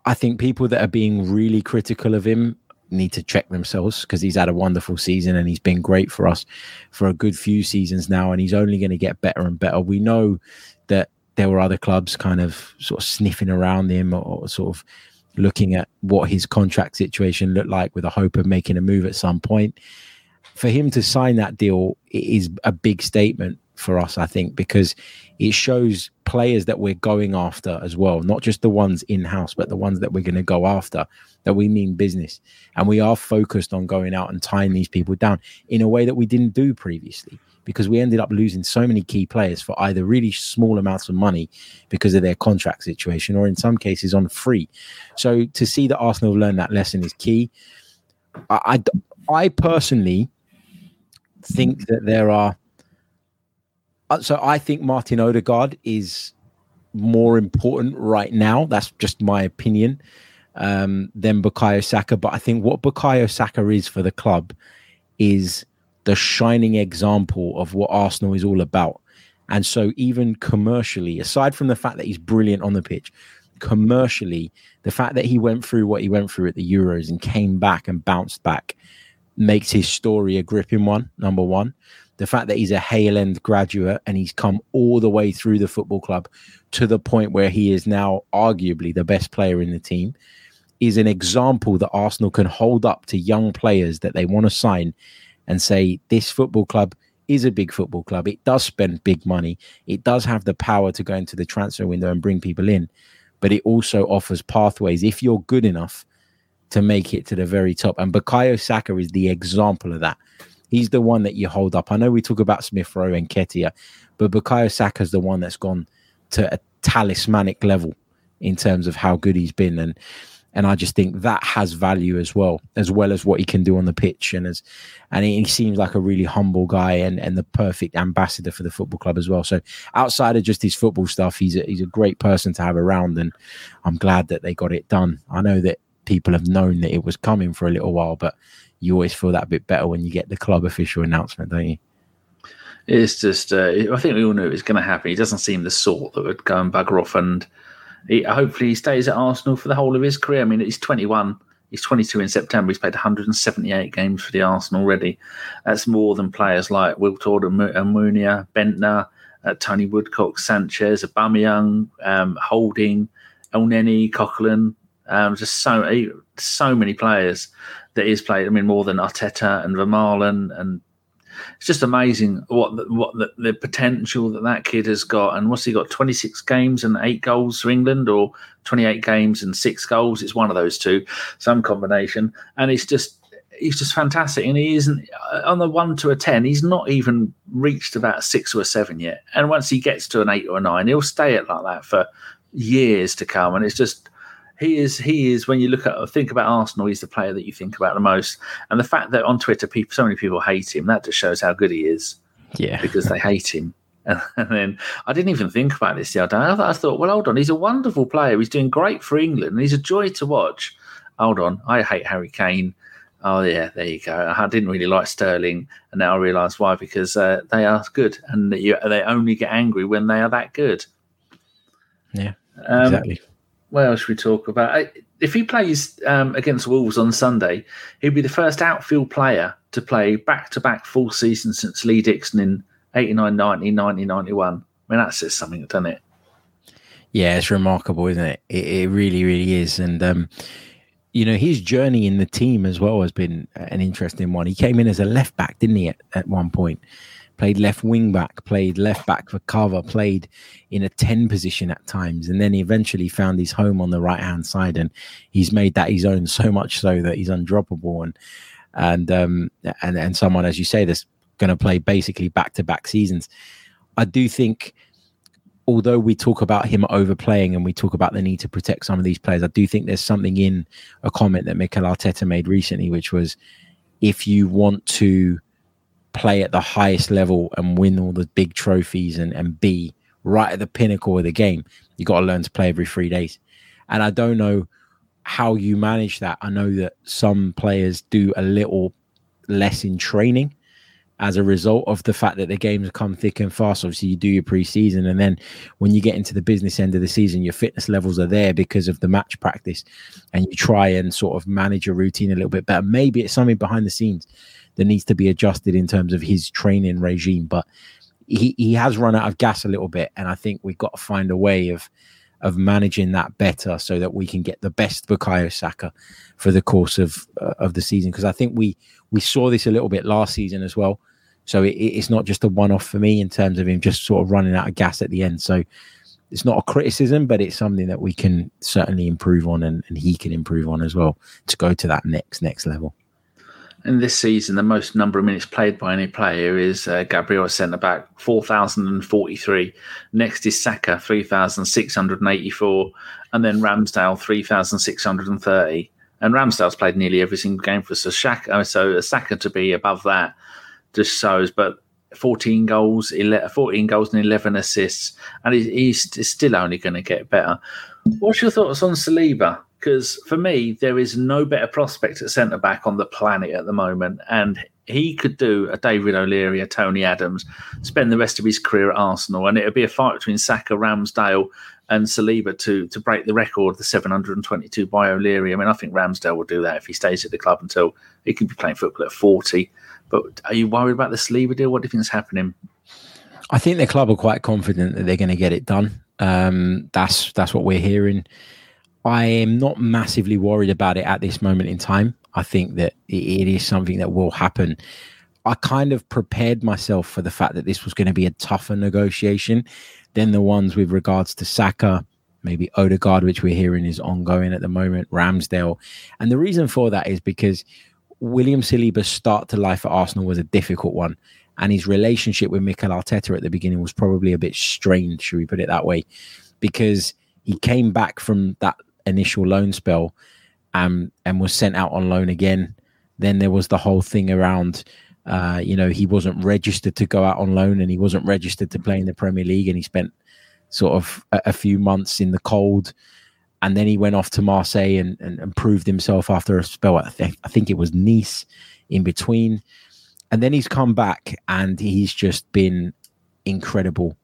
I think people that are being really critical of him need to check themselves because he's had a wonderful season and he's been great for us for a good few seasons now, and he's only going to get better and better. We know that there were other clubs kind of sort of sniffing around him or, or sort of looking at what his contract situation looked like with a hope of making a move at some point. For him to sign that deal is a big statement for us, I think, because it shows players that we're going after as well, not just the ones in house, but the ones that we're going to go after, that we mean business. And we are focused on going out and tying these people down in a way that we didn't do previously because we ended up losing so many key players for either really small amounts of money because of their contract situation or in some cases on free. So to see that Arsenal learn that lesson is key. I, I, I personally think that there are. Uh, so I think Martin Odegaard is more important right now. That's just my opinion. Um, than Bukayo Saka, but I think what Bukayo Saka is for the club is the shining example of what Arsenal is all about. And so, even commercially, aside from the fact that he's brilliant on the pitch, commercially, the fact that he went through what he went through at the Euros and came back and bounced back makes his story a gripping one. Number one, the fact that he's a Hale End graduate and he's come all the way through the football club to the point where he is now arguably the best player in the team is an example that Arsenal can hold up to young players that they want to sign and say this football club is a big football club. It does spend big money. It does have the power to go into the transfer window and bring people in, but it also offers pathways if you're good enough to make it to the very top. And Bukayo Saka is the example of that. He's the one that you hold up. I know we talk about Smith Rowe and Nketiah, but Bukayo Saka is the one that's gone to a talismanic level in terms of how good he's been. And and I just think that has value as well, as well as what he can do on the pitch, and as and he, seems like a really humble guy and and the perfect ambassador for the football club as well. So outside of just his football stuff, he's a, he's a great person to have around, and I'm glad that they got it done. I know that people have known that it was coming for a little while, but you always feel that bit better when you get the club official announcement, don't you? It's just, uh, I think we all knew it was going to happen. He doesn't seem the sort that would go and bugger off and he, hopefully he stays at Arsenal for the whole of his career. I mean, he's 21. He's 22 in September. He's played 178 games for the Arsenal already. That's more than players like Wiltord and Mounia, Bendtner, uh, Tony Woodcock, Sanchez, Aubameyang, um, Holding, Elneny, Coquelin. Um, just so so many players that he's played. I mean, more than Arteta and Vermaelen and it's just amazing what the, what the, the, potential that that kid has got. And what's he got? Twenty six games and eight goals for England, or twenty eight games and six goals. It's one of those two, some combination. And it's just he's just fantastic. And he isn't uh, on the one to a ten. He's not even reached about six or a seven yet. And once he gets to an eight or a nine, he'll stay at like that for years to come. And it's just he is he is when you look at think about Arsenal, he's the player that you think about the most. And the fact that on Twitter, people so many people hate him, that just shows how good he is. Yeah, because they hate him. And, and then I didn't even think about this the other day. I, I thought, well, hold on, he's a wonderful player. He's doing great for England, and he's a joy to watch. Hold on, I hate Harry Kane. Oh yeah, there you go. I didn't really like Sterling, and now I realise why because uh, they are good, and you, they only get angry when they are that good. Yeah, um, exactly. What else should we talk about? If he plays um, against Wolves on Sunday, he'd be the first outfield player to play back-to-back full season since Lee Dixon in 89, 90, 90, 91. I mean, that says something, doesn't it? Yeah, it's remarkable, isn't it? It, it really, really is. And um, you know, his journey in the team as well has been an interesting one. He came in as a left back, didn't he, at, at one point? Played left wing back, played left back for cover, played in a 10 position at times. And then he eventually found his home on the right hand side. And he's made that his own so much so that he's undroppable. And, and, um, and, and someone, as you say, that's going to play basically back to back seasons. I do think although we talk about him overplaying and we talk about the need to protect some of these players, I do think there's something in a comment that Mikel Arteta made recently, which was if you want to play at the highest level and win all the big trophies and, and be right at the pinnacle of the game, you got to learn to play every three days. And I don't know how you manage that. I know that some players do a little less in training as a result of the fact that the games come thick and fast. Obviously, you do your preseason, and then when you get into the business end of the season, your fitness levels are there because of the match practice, and you try and sort of manage your routine a little bit better. Maybe it's something behind the scenes that needs to be adjusted in terms of his training regime, but he, he has run out of gas a little bit, and I think we've got to find a way of of managing that better so that we can get the best Bukayo Saka for the course of uh, of the season because I think we we saw this a little bit last season as well. So it, it's not just a one off for me in terms of him just sort of running out of gas at the end. So it's not a criticism, but it's something that we can certainly improve on and, and he can improve on as well to go to that next next level. In this season, the most number of minutes played by any player is uh, Gabriel centre back, 4,043. Next is Saka, 3,684. And then Ramsdale, 3,630. And Ramsdale's played nearly every single game for us. So, uh, so Saka to be above that just shows. But 14 goals, 11, 14 goals and 11 assists, and he's still only going to get better. What's your thoughts on Saliba? Because for me, there is no better prospect at centre back on the planet at the moment, and he could do a David O'Leary, a Tony Adams, spend the rest of his career at Arsenal, and it would be a fight between Saka, Ramsdale, and Saliba to to break the record, of the 722 by O'Leary. I mean, I think Ramsdale will do that if he stays at the club until he can be playing football at 40. But are you worried about the Saliba deal? What do you think is happening? I think the club are quite confident that they're going to get it done. Um, that's that's what we're hearing. I am not massively worried about it at this moment in time. I think that it is something that will happen. I kind of prepared myself for the fact that this was going to be a tougher negotiation than the ones with regards to Saka, maybe Odegaard, which we're hearing is ongoing at the moment, Ramsdale. And the reason for that is because William Saliba's start to life at Arsenal was a difficult one. And his relationship with Mikel Arteta at the beginning was probably a bit strained, should we put it that way? Because he came back from that initial loan spell um, and was sent out on loan again. Then there was the whole thing around, uh, you know, he wasn't registered to go out on loan and he wasn't registered to play in the Premier League. And he spent sort of a, a few months in the cold and then he went off to Marseille and, and, and proved himself after a spell. I think I think it was Nice in between, and then he's come back and he's just been incredible.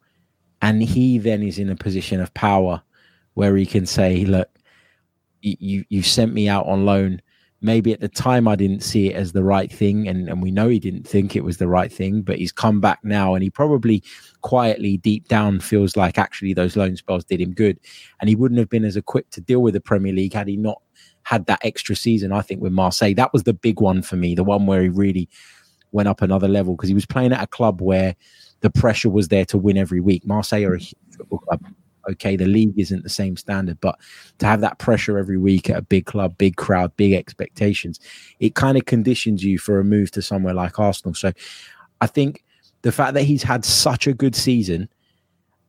And he then is in a position of power where he can say, "Look, you you sent me out on loan maybe at the time I didn't see it as the right thing, and, and we know he didn't think it was the right thing, but he's come back now and he probably quietly deep down feels like actually those loan spells did him good. And he wouldn't have been as equipped to deal with the Premier League had he not had that extra season, I think, with Marseille. That was the big one for me, the one where he really went up another level because he was playing at a club where the pressure was there to win every week. Marseille are a football club okay, the league isn't the same standard, but to have that pressure every week at a big club, big crowd, big expectations, it kind of conditions you for a move to somewhere like Arsenal. So I think the fact that he's had such a good season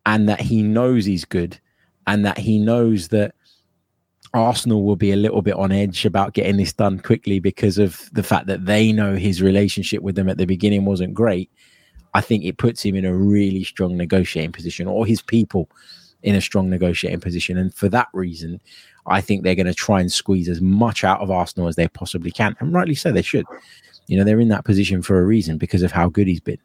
and that he knows he's good and that he knows that Arsenal will be a little bit on edge about getting this done quickly because of the fact that they know his relationship with them at the beginning wasn't great. I think it puts him in a really strong negotiating position, or his people in a strong negotiating position. And for that reason, I think they're going to try and squeeze as much out of Arsenal as they possibly can. And rightly so, they should. You know, they're in that position for a reason because of how good he's been.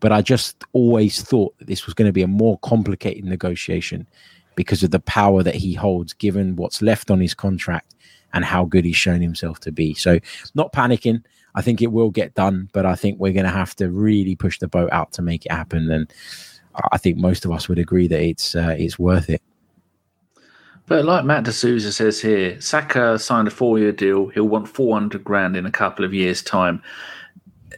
But I just always thought that this was going to be a more complicated negotiation because of the power that he holds, given what's left on his contract and how good he's shown himself to be. So, not panicking. I think it will get done, but I think we're going to have to really push the boat out to make it happen. And I think most of us would agree that it's uh, it's worth it. But like Matt D'Souza says here, Saka signed a four-year deal. He'll want four hundred grand in a couple of years' time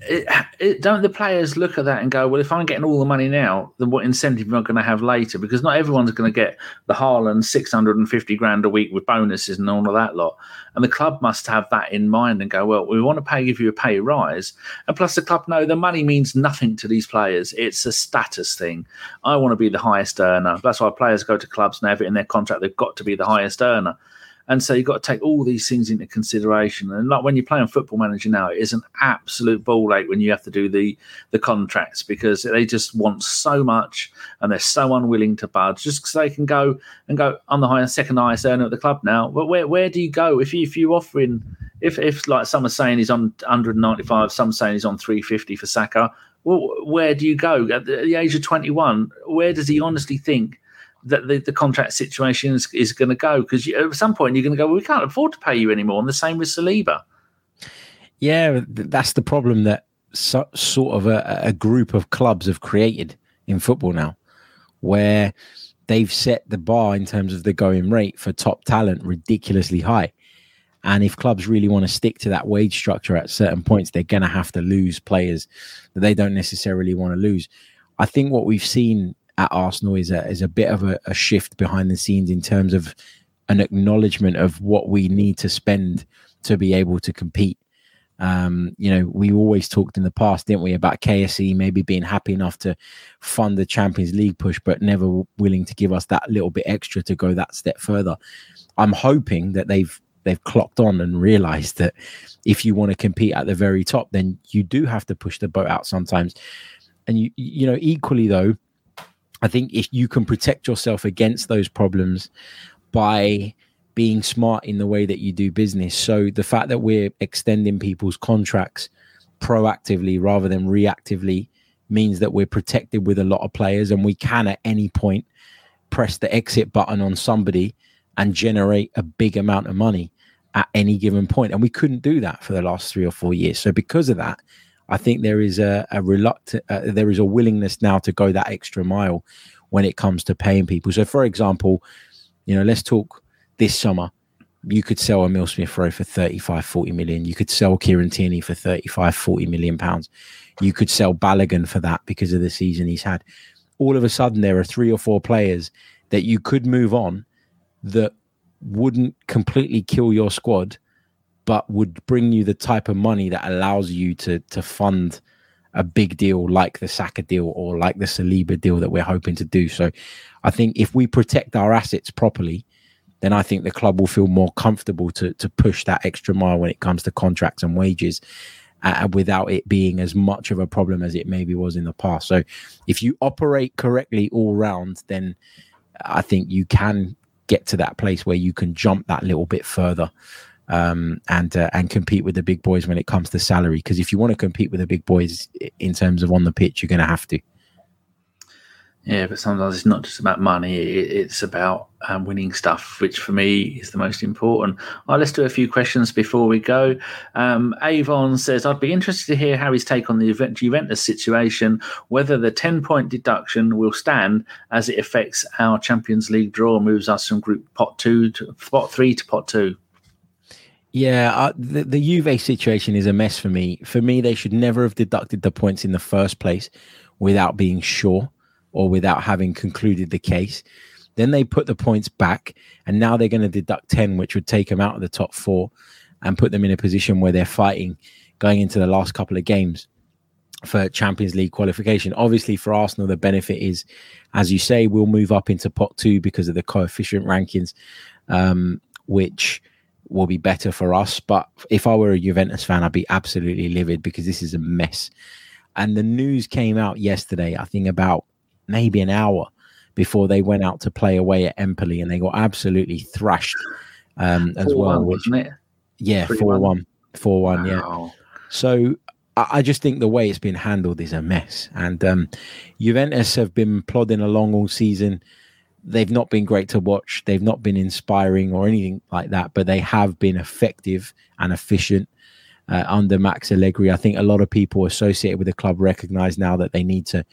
it, it, don't the players look at that and go, well, if I'm getting all the money now, then what incentive am I going to have later? Because not everyone's going to get the Haaland 650 grand a week with bonuses and all of that lot. And the club must have that in mind and go, well, we want to pay give you a pay rise. And plus, the club know the money means nothing to these players. It's a status thing. I want to be the highest earner. That's why players go to clubs and have it in their contract. They've got to be the highest earner. And so you've got to take all these things into consideration. And like when you're playing Football Manager now, it is an absolute ball ache when you have to do the the contracts because they just want so much and they're so unwilling to budge just because they can go and go. I'm the highest, second highest earner at the club now. But where where do you go if you if you offering if if like some are saying he's on 195, some saying he's on 350 for Saka. Well, where do you go at the age of 21? Where does he honestly think? That the, the contract situation is, is going to go because at some point you're going to go, well, we can't afford to pay you anymore. And the same with Saliba. Yeah, that's the problem that so, sort of a, a group of clubs have created in football now, where they've set the bar in terms of the going rate for top talent ridiculously high. And if clubs really want to stick to that wage structure at certain points, they're going to have to lose players that they don't necessarily want to lose. I think what we've seen at Arsenal is a is a bit of a, a shift behind the scenes in terms of an acknowledgement of what we need to spend to be able to compete. Um, you know, we always talked in the past, didn't we, about KSE maybe being happy enough to fund the Champions League push, but never willing to give us that little bit extra to go that step further. I'm hoping that they've they've clocked on and realized that if you want to compete at the very top, then you do have to push the boat out sometimes. And you you know, equally though, I think if you can protect yourself against those problems by being smart in the way that you do business. So the fact that we're extending people's contracts proactively rather than reactively means that we're protected with a lot of players and we can at any point press the exit button on somebody and generate a big amount of money at any given point. And we couldn't do that for the last three or four years. So because of that, I think there is a, a reluctant, uh, there is a willingness now to go that extra mile when it comes to paying people. So, for example, you know, let's talk this summer. You could sell Emile Smith Rowe for 35, 40 million. You could sell Kieran Tierney for 35, 40 million pounds. You could sell Balogun for that because of the season he's had. All of a sudden, there are three or four players that you could move on that wouldn't completely kill your squad but would bring you the type of money that allows you to to fund a big deal like the Saka deal or like the Saliba deal that we're hoping to do. So I think if we protect our assets properly, then I think the club will feel more comfortable to to push that extra mile when it comes to contracts and wages. Uh, without it being as much of a problem as it maybe was in the past. So, if you operate correctly all round, then I think you can get to that place where you can jump that little bit further um, and uh, and compete with the big boys when it comes to salary. Because if you want to compete with the big boys in terms of on the pitch, you're going to have to. Yeah, but sometimes it's not just about money; it's about um, winning stuff, which for me is the most important. Right, let's do a few questions before we go. Um, Avon says, "I'd be interested to hear Harry's take on the event Juventus situation. Whether the ten-point deduction will stand as it affects our Champions League draw, moves us from Group Pot Two to Pot Three to Pot Two. Yeah, the, the Juve situation is a mess for me. For me, they should never have deducted the points in the first place without being sure or without having concluded the case. Then they put the points back, and now they're going to deduct 10, which would take them out of the top four and put them in a position where they're fighting going into the last couple of games. for Champions League qualification. Obviously, for Arsenal, the benefit is, as you say, we'll move up into pot two because of the coefficient rankings, um, which will be better for us. But if I were a Juventus fan, I'd be absolutely livid because this is a mess. And the news came out yesterday, I think about maybe an hour before they went out to play away at Empoli and they got absolutely thrashed um, as well. Which, wasn't it? Yeah, 4 1. 4 1, yeah. So I just think the way it's been handled is a mess. And um, Juventus have been plodding along all season. They've not been great to watch. They've not been inspiring or anything like that, but they have been effective and efficient uh, under Max Allegri. I think a lot of people associated with the club recognize now that they need to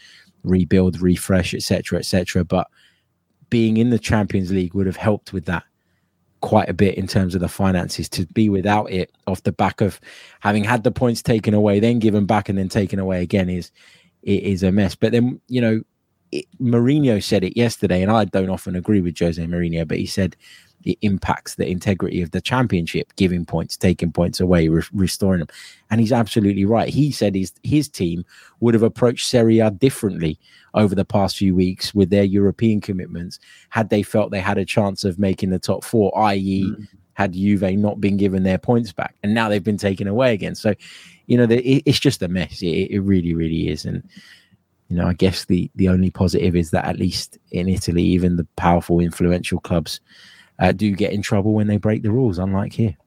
rebuild, refresh, etc., etc. But being in the Champions League would have helped with that quite a bit in terms of the finances to be without it off the back of having had the points taken away then given back and then taken away again is it is a mess but then you know it, Mourinho said it yesterday and I don't often agree with Jose Mourinho but he said it impacts the integrity of the championship giving points taking points away re- restoring them and he's absolutely right he said his his team would have approached Serie A differently over the past few weeks with their European commitments had they felt they had a chance of making the top four, i.e., mm. had Juve not been given their points back. And now they've been taken away again. So, you know, the, it, it's just a mess. It, it really, really is. And, you know, I guess the, the only positive is that at least in Italy, even the powerful, influential clubs uh, do get in trouble when they break the rules, unlike here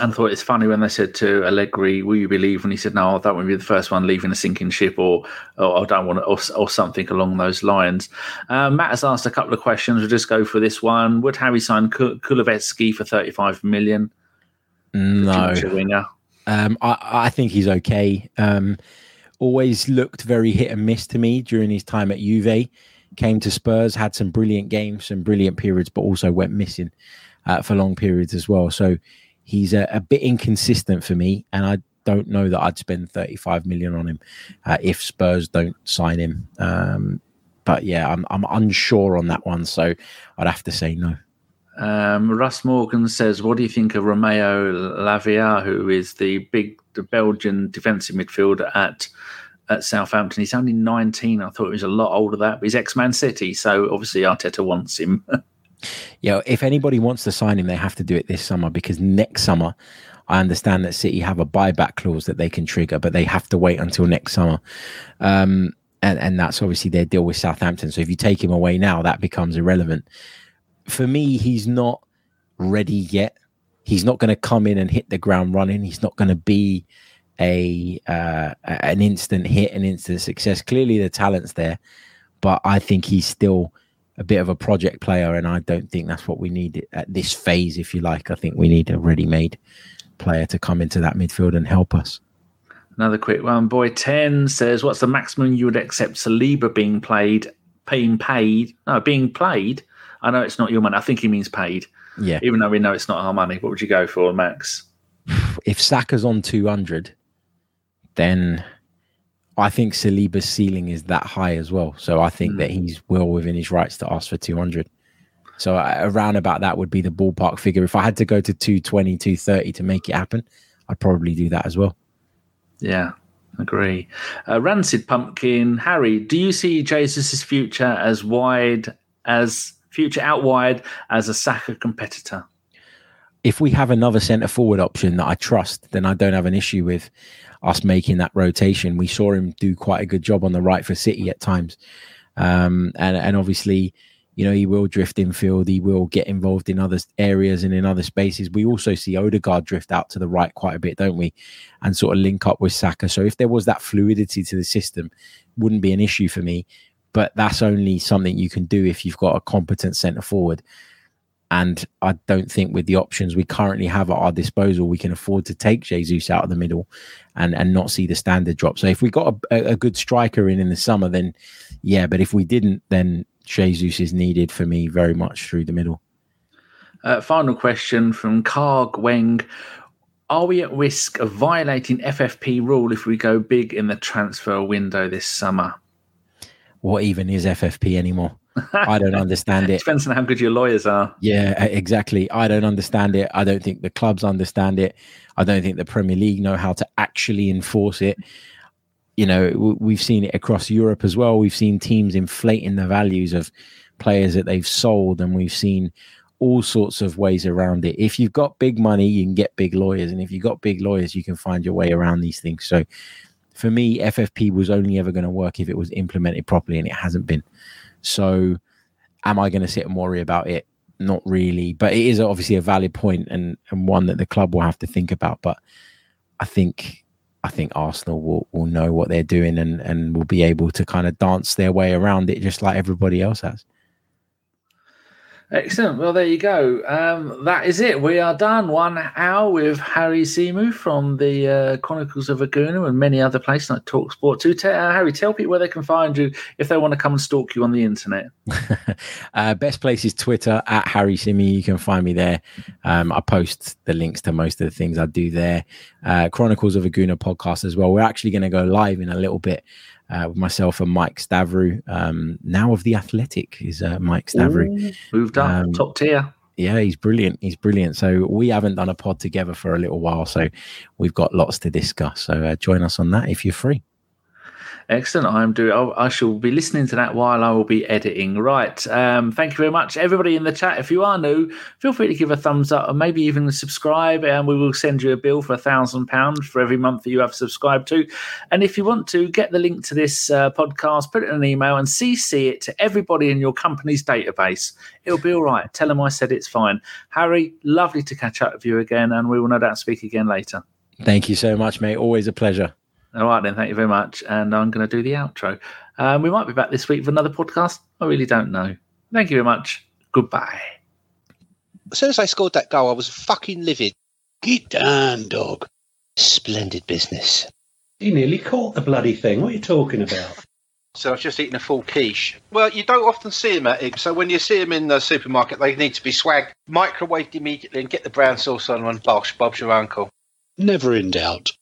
and I thought it's funny when they said to Allegri, "Will you believe?" And he said, "No, I don't want to be the first one leaving a sinking ship, or, or I don't want to, or, or something along those lines." Uh, Matt has asked a couple of questions. We'll just go for this one. Would Harry sign Kulusevski for thirty-five million? No, um, I, I, think he's okay. Um, always looked very hit and miss to me during his time at Juve. Came to Spurs, had some brilliant games, some brilliant periods, but also went missing uh, for long periods as well. So he's a, a, bit inconsistent for me, and I don't know that I'd spend 35 million on him uh, if Spurs don't sign him. Um, but yeah, I'm I'm unsure on that one, so I'd have to say no. Um, Russ Morgan says, "What do you think of Romeo Lavia, who is the big the Belgian defensive midfielder at at Southampton? He's only 19. I thought he was a lot older than that, but he's ex Man City, so obviously Arteta wants him." Yeah, if anybody wants to sign him, they have to do it this summer because next summer, I understand that City have a buyback clause that they can trigger, but they have to wait until next summer. Um, and, and that's obviously their deal with Southampton. So if you take him away now, that becomes irrelevant. For me, he's not ready yet. He's not going to come in and hit the ground running. He's not going to be a uh, an instant hit, an instant success. Clearly, the talent's there, but I think he's still a bit of a project player, and I don't think that's what we need at this phase, if you like. I think we need a ready-made player to come into that midfield and help us. Another quick one. Boy 10 says, What's the maximum you would accept Saliba being played, being paid? No, being played. I know it's not your money. I think he means paid. Yeah. Even though we know it's not our money. What would you go for, Max? If Saka's on 200, then I think Saliba's ceiling is that high as well. So I think mm. that he's well within his rights to ask for 200. So uh, around about that would be the ballpark figure. If I had to go to 220, 230 to make it happen, I'd probably do that as well. Yeah, agree. Uh, Rancid Pumpkin, Harry, do you see Jesus's future as wide as future out wide as a Saka competitor? If we have another centre forward option that I trust, then I don't have an issue with us making that rotation. We saw him do quite a good job on the right for City at times, um, and and obviously, you know, he will drift infield. He will get involved in other areas and in other spaces. We also see Odegaard drift out to the right quite a bit, don't we? And sort of link up with Saka. So if there was that fluidity to the system, wouldn't be an issue for me. But that's only something you can do if you've got a competent centre forward. And I don't think with the options we currently have at our disposal, we can afford to take Jesus out of the middle and, and not see the standard drop. So if we got a, a good striker in in the summer, then yeah. But if we didn't, then Jesus is needed for me very much through the middle. Uh, final question from Karg Weng. Are we at risk of violating FFP rule if we go big in the transfer window this summer? What even is FFP anymore? I don't understand it. Depends on how good your lawyers are. Yeah, exactly. I don't understand it. I don't think the clubs understand it. I don't think the Premier League know how to actually enforce it. you know, we've seen it across Europe as well. We've seen teams inflating the values of players that they've sold, and we've seen all sorts of ways around it. If you've got big money, you can get big lawyers, and if you've got big lawyers, you can find your way around these things. So, for me, FFP was only ever going to work if it was implemented properly, and it hasn't been. So, am I going to sit and worry about it? Not really, but it is obviously a valid point and and one that the club will have to think about. But I think I think Arsenal will, will know what they're doing and, and will be able to kind of dance their way around it just like everybody else has. Excellent. Well, there you go. Um, that is it. We are done. One hour with Harry Symeou from the uh, Chronicles of A Gooner and many other places like Talksport. To t- uh, Harry, tell people where they can find you if they want to come and stalk you on the internet. uh, best place is Twitter at Harry Symeou. You can find me there. Um, I post the links to most of the things I do there. Uh, Chronicles of A Gooner podcast as well. We're actually going to go live in a little bit uh, with myself and Mike Stavrou. Um, now of the Athletic is uh, Mike Stavrou. Ooh, moved up, um, top tier. Yeah, he's brilliant. He's brilliant. So we haven't done a pod together for a little while, so we've got lots to discuss. So uh, join us on that if you're free. Excellent. I'm doing. I shall be listening to that while I will be editing. Right. Um, thank you very much, everybody in the chat. If you are new, feel free to give a thumbs up and maybe even subscribe, and we will send you a bill for a thousand pounds for every month that you have subscribed to. And if you want to get the link to this uh, podcast, put it in an email and CC it to everybody in your company's database. It'll be all right. Tell them I said it's fine. Harry, lovely to catch up with you again, and we will no doubt speak again later. Thank you so much, mate. Always a pleasure. All right, then. Thank you very much. And I'm going to do the outro. Um, we might be back this week for another podcast. I really don't know. Thank you very much. Goodbye. As soon as I scored that goal, I was fucking livid. Get down, dog. Splendid business. He nearly caught the bloody thing. What are you talking about? So I was just eating a full quiche. Well, you don't often see them at Ibs, so when you see them in the supermarket, they need to be swagged, microwaved immediately, and get the brown sauce on and bosh, Bob's your uncle. Never in doubt.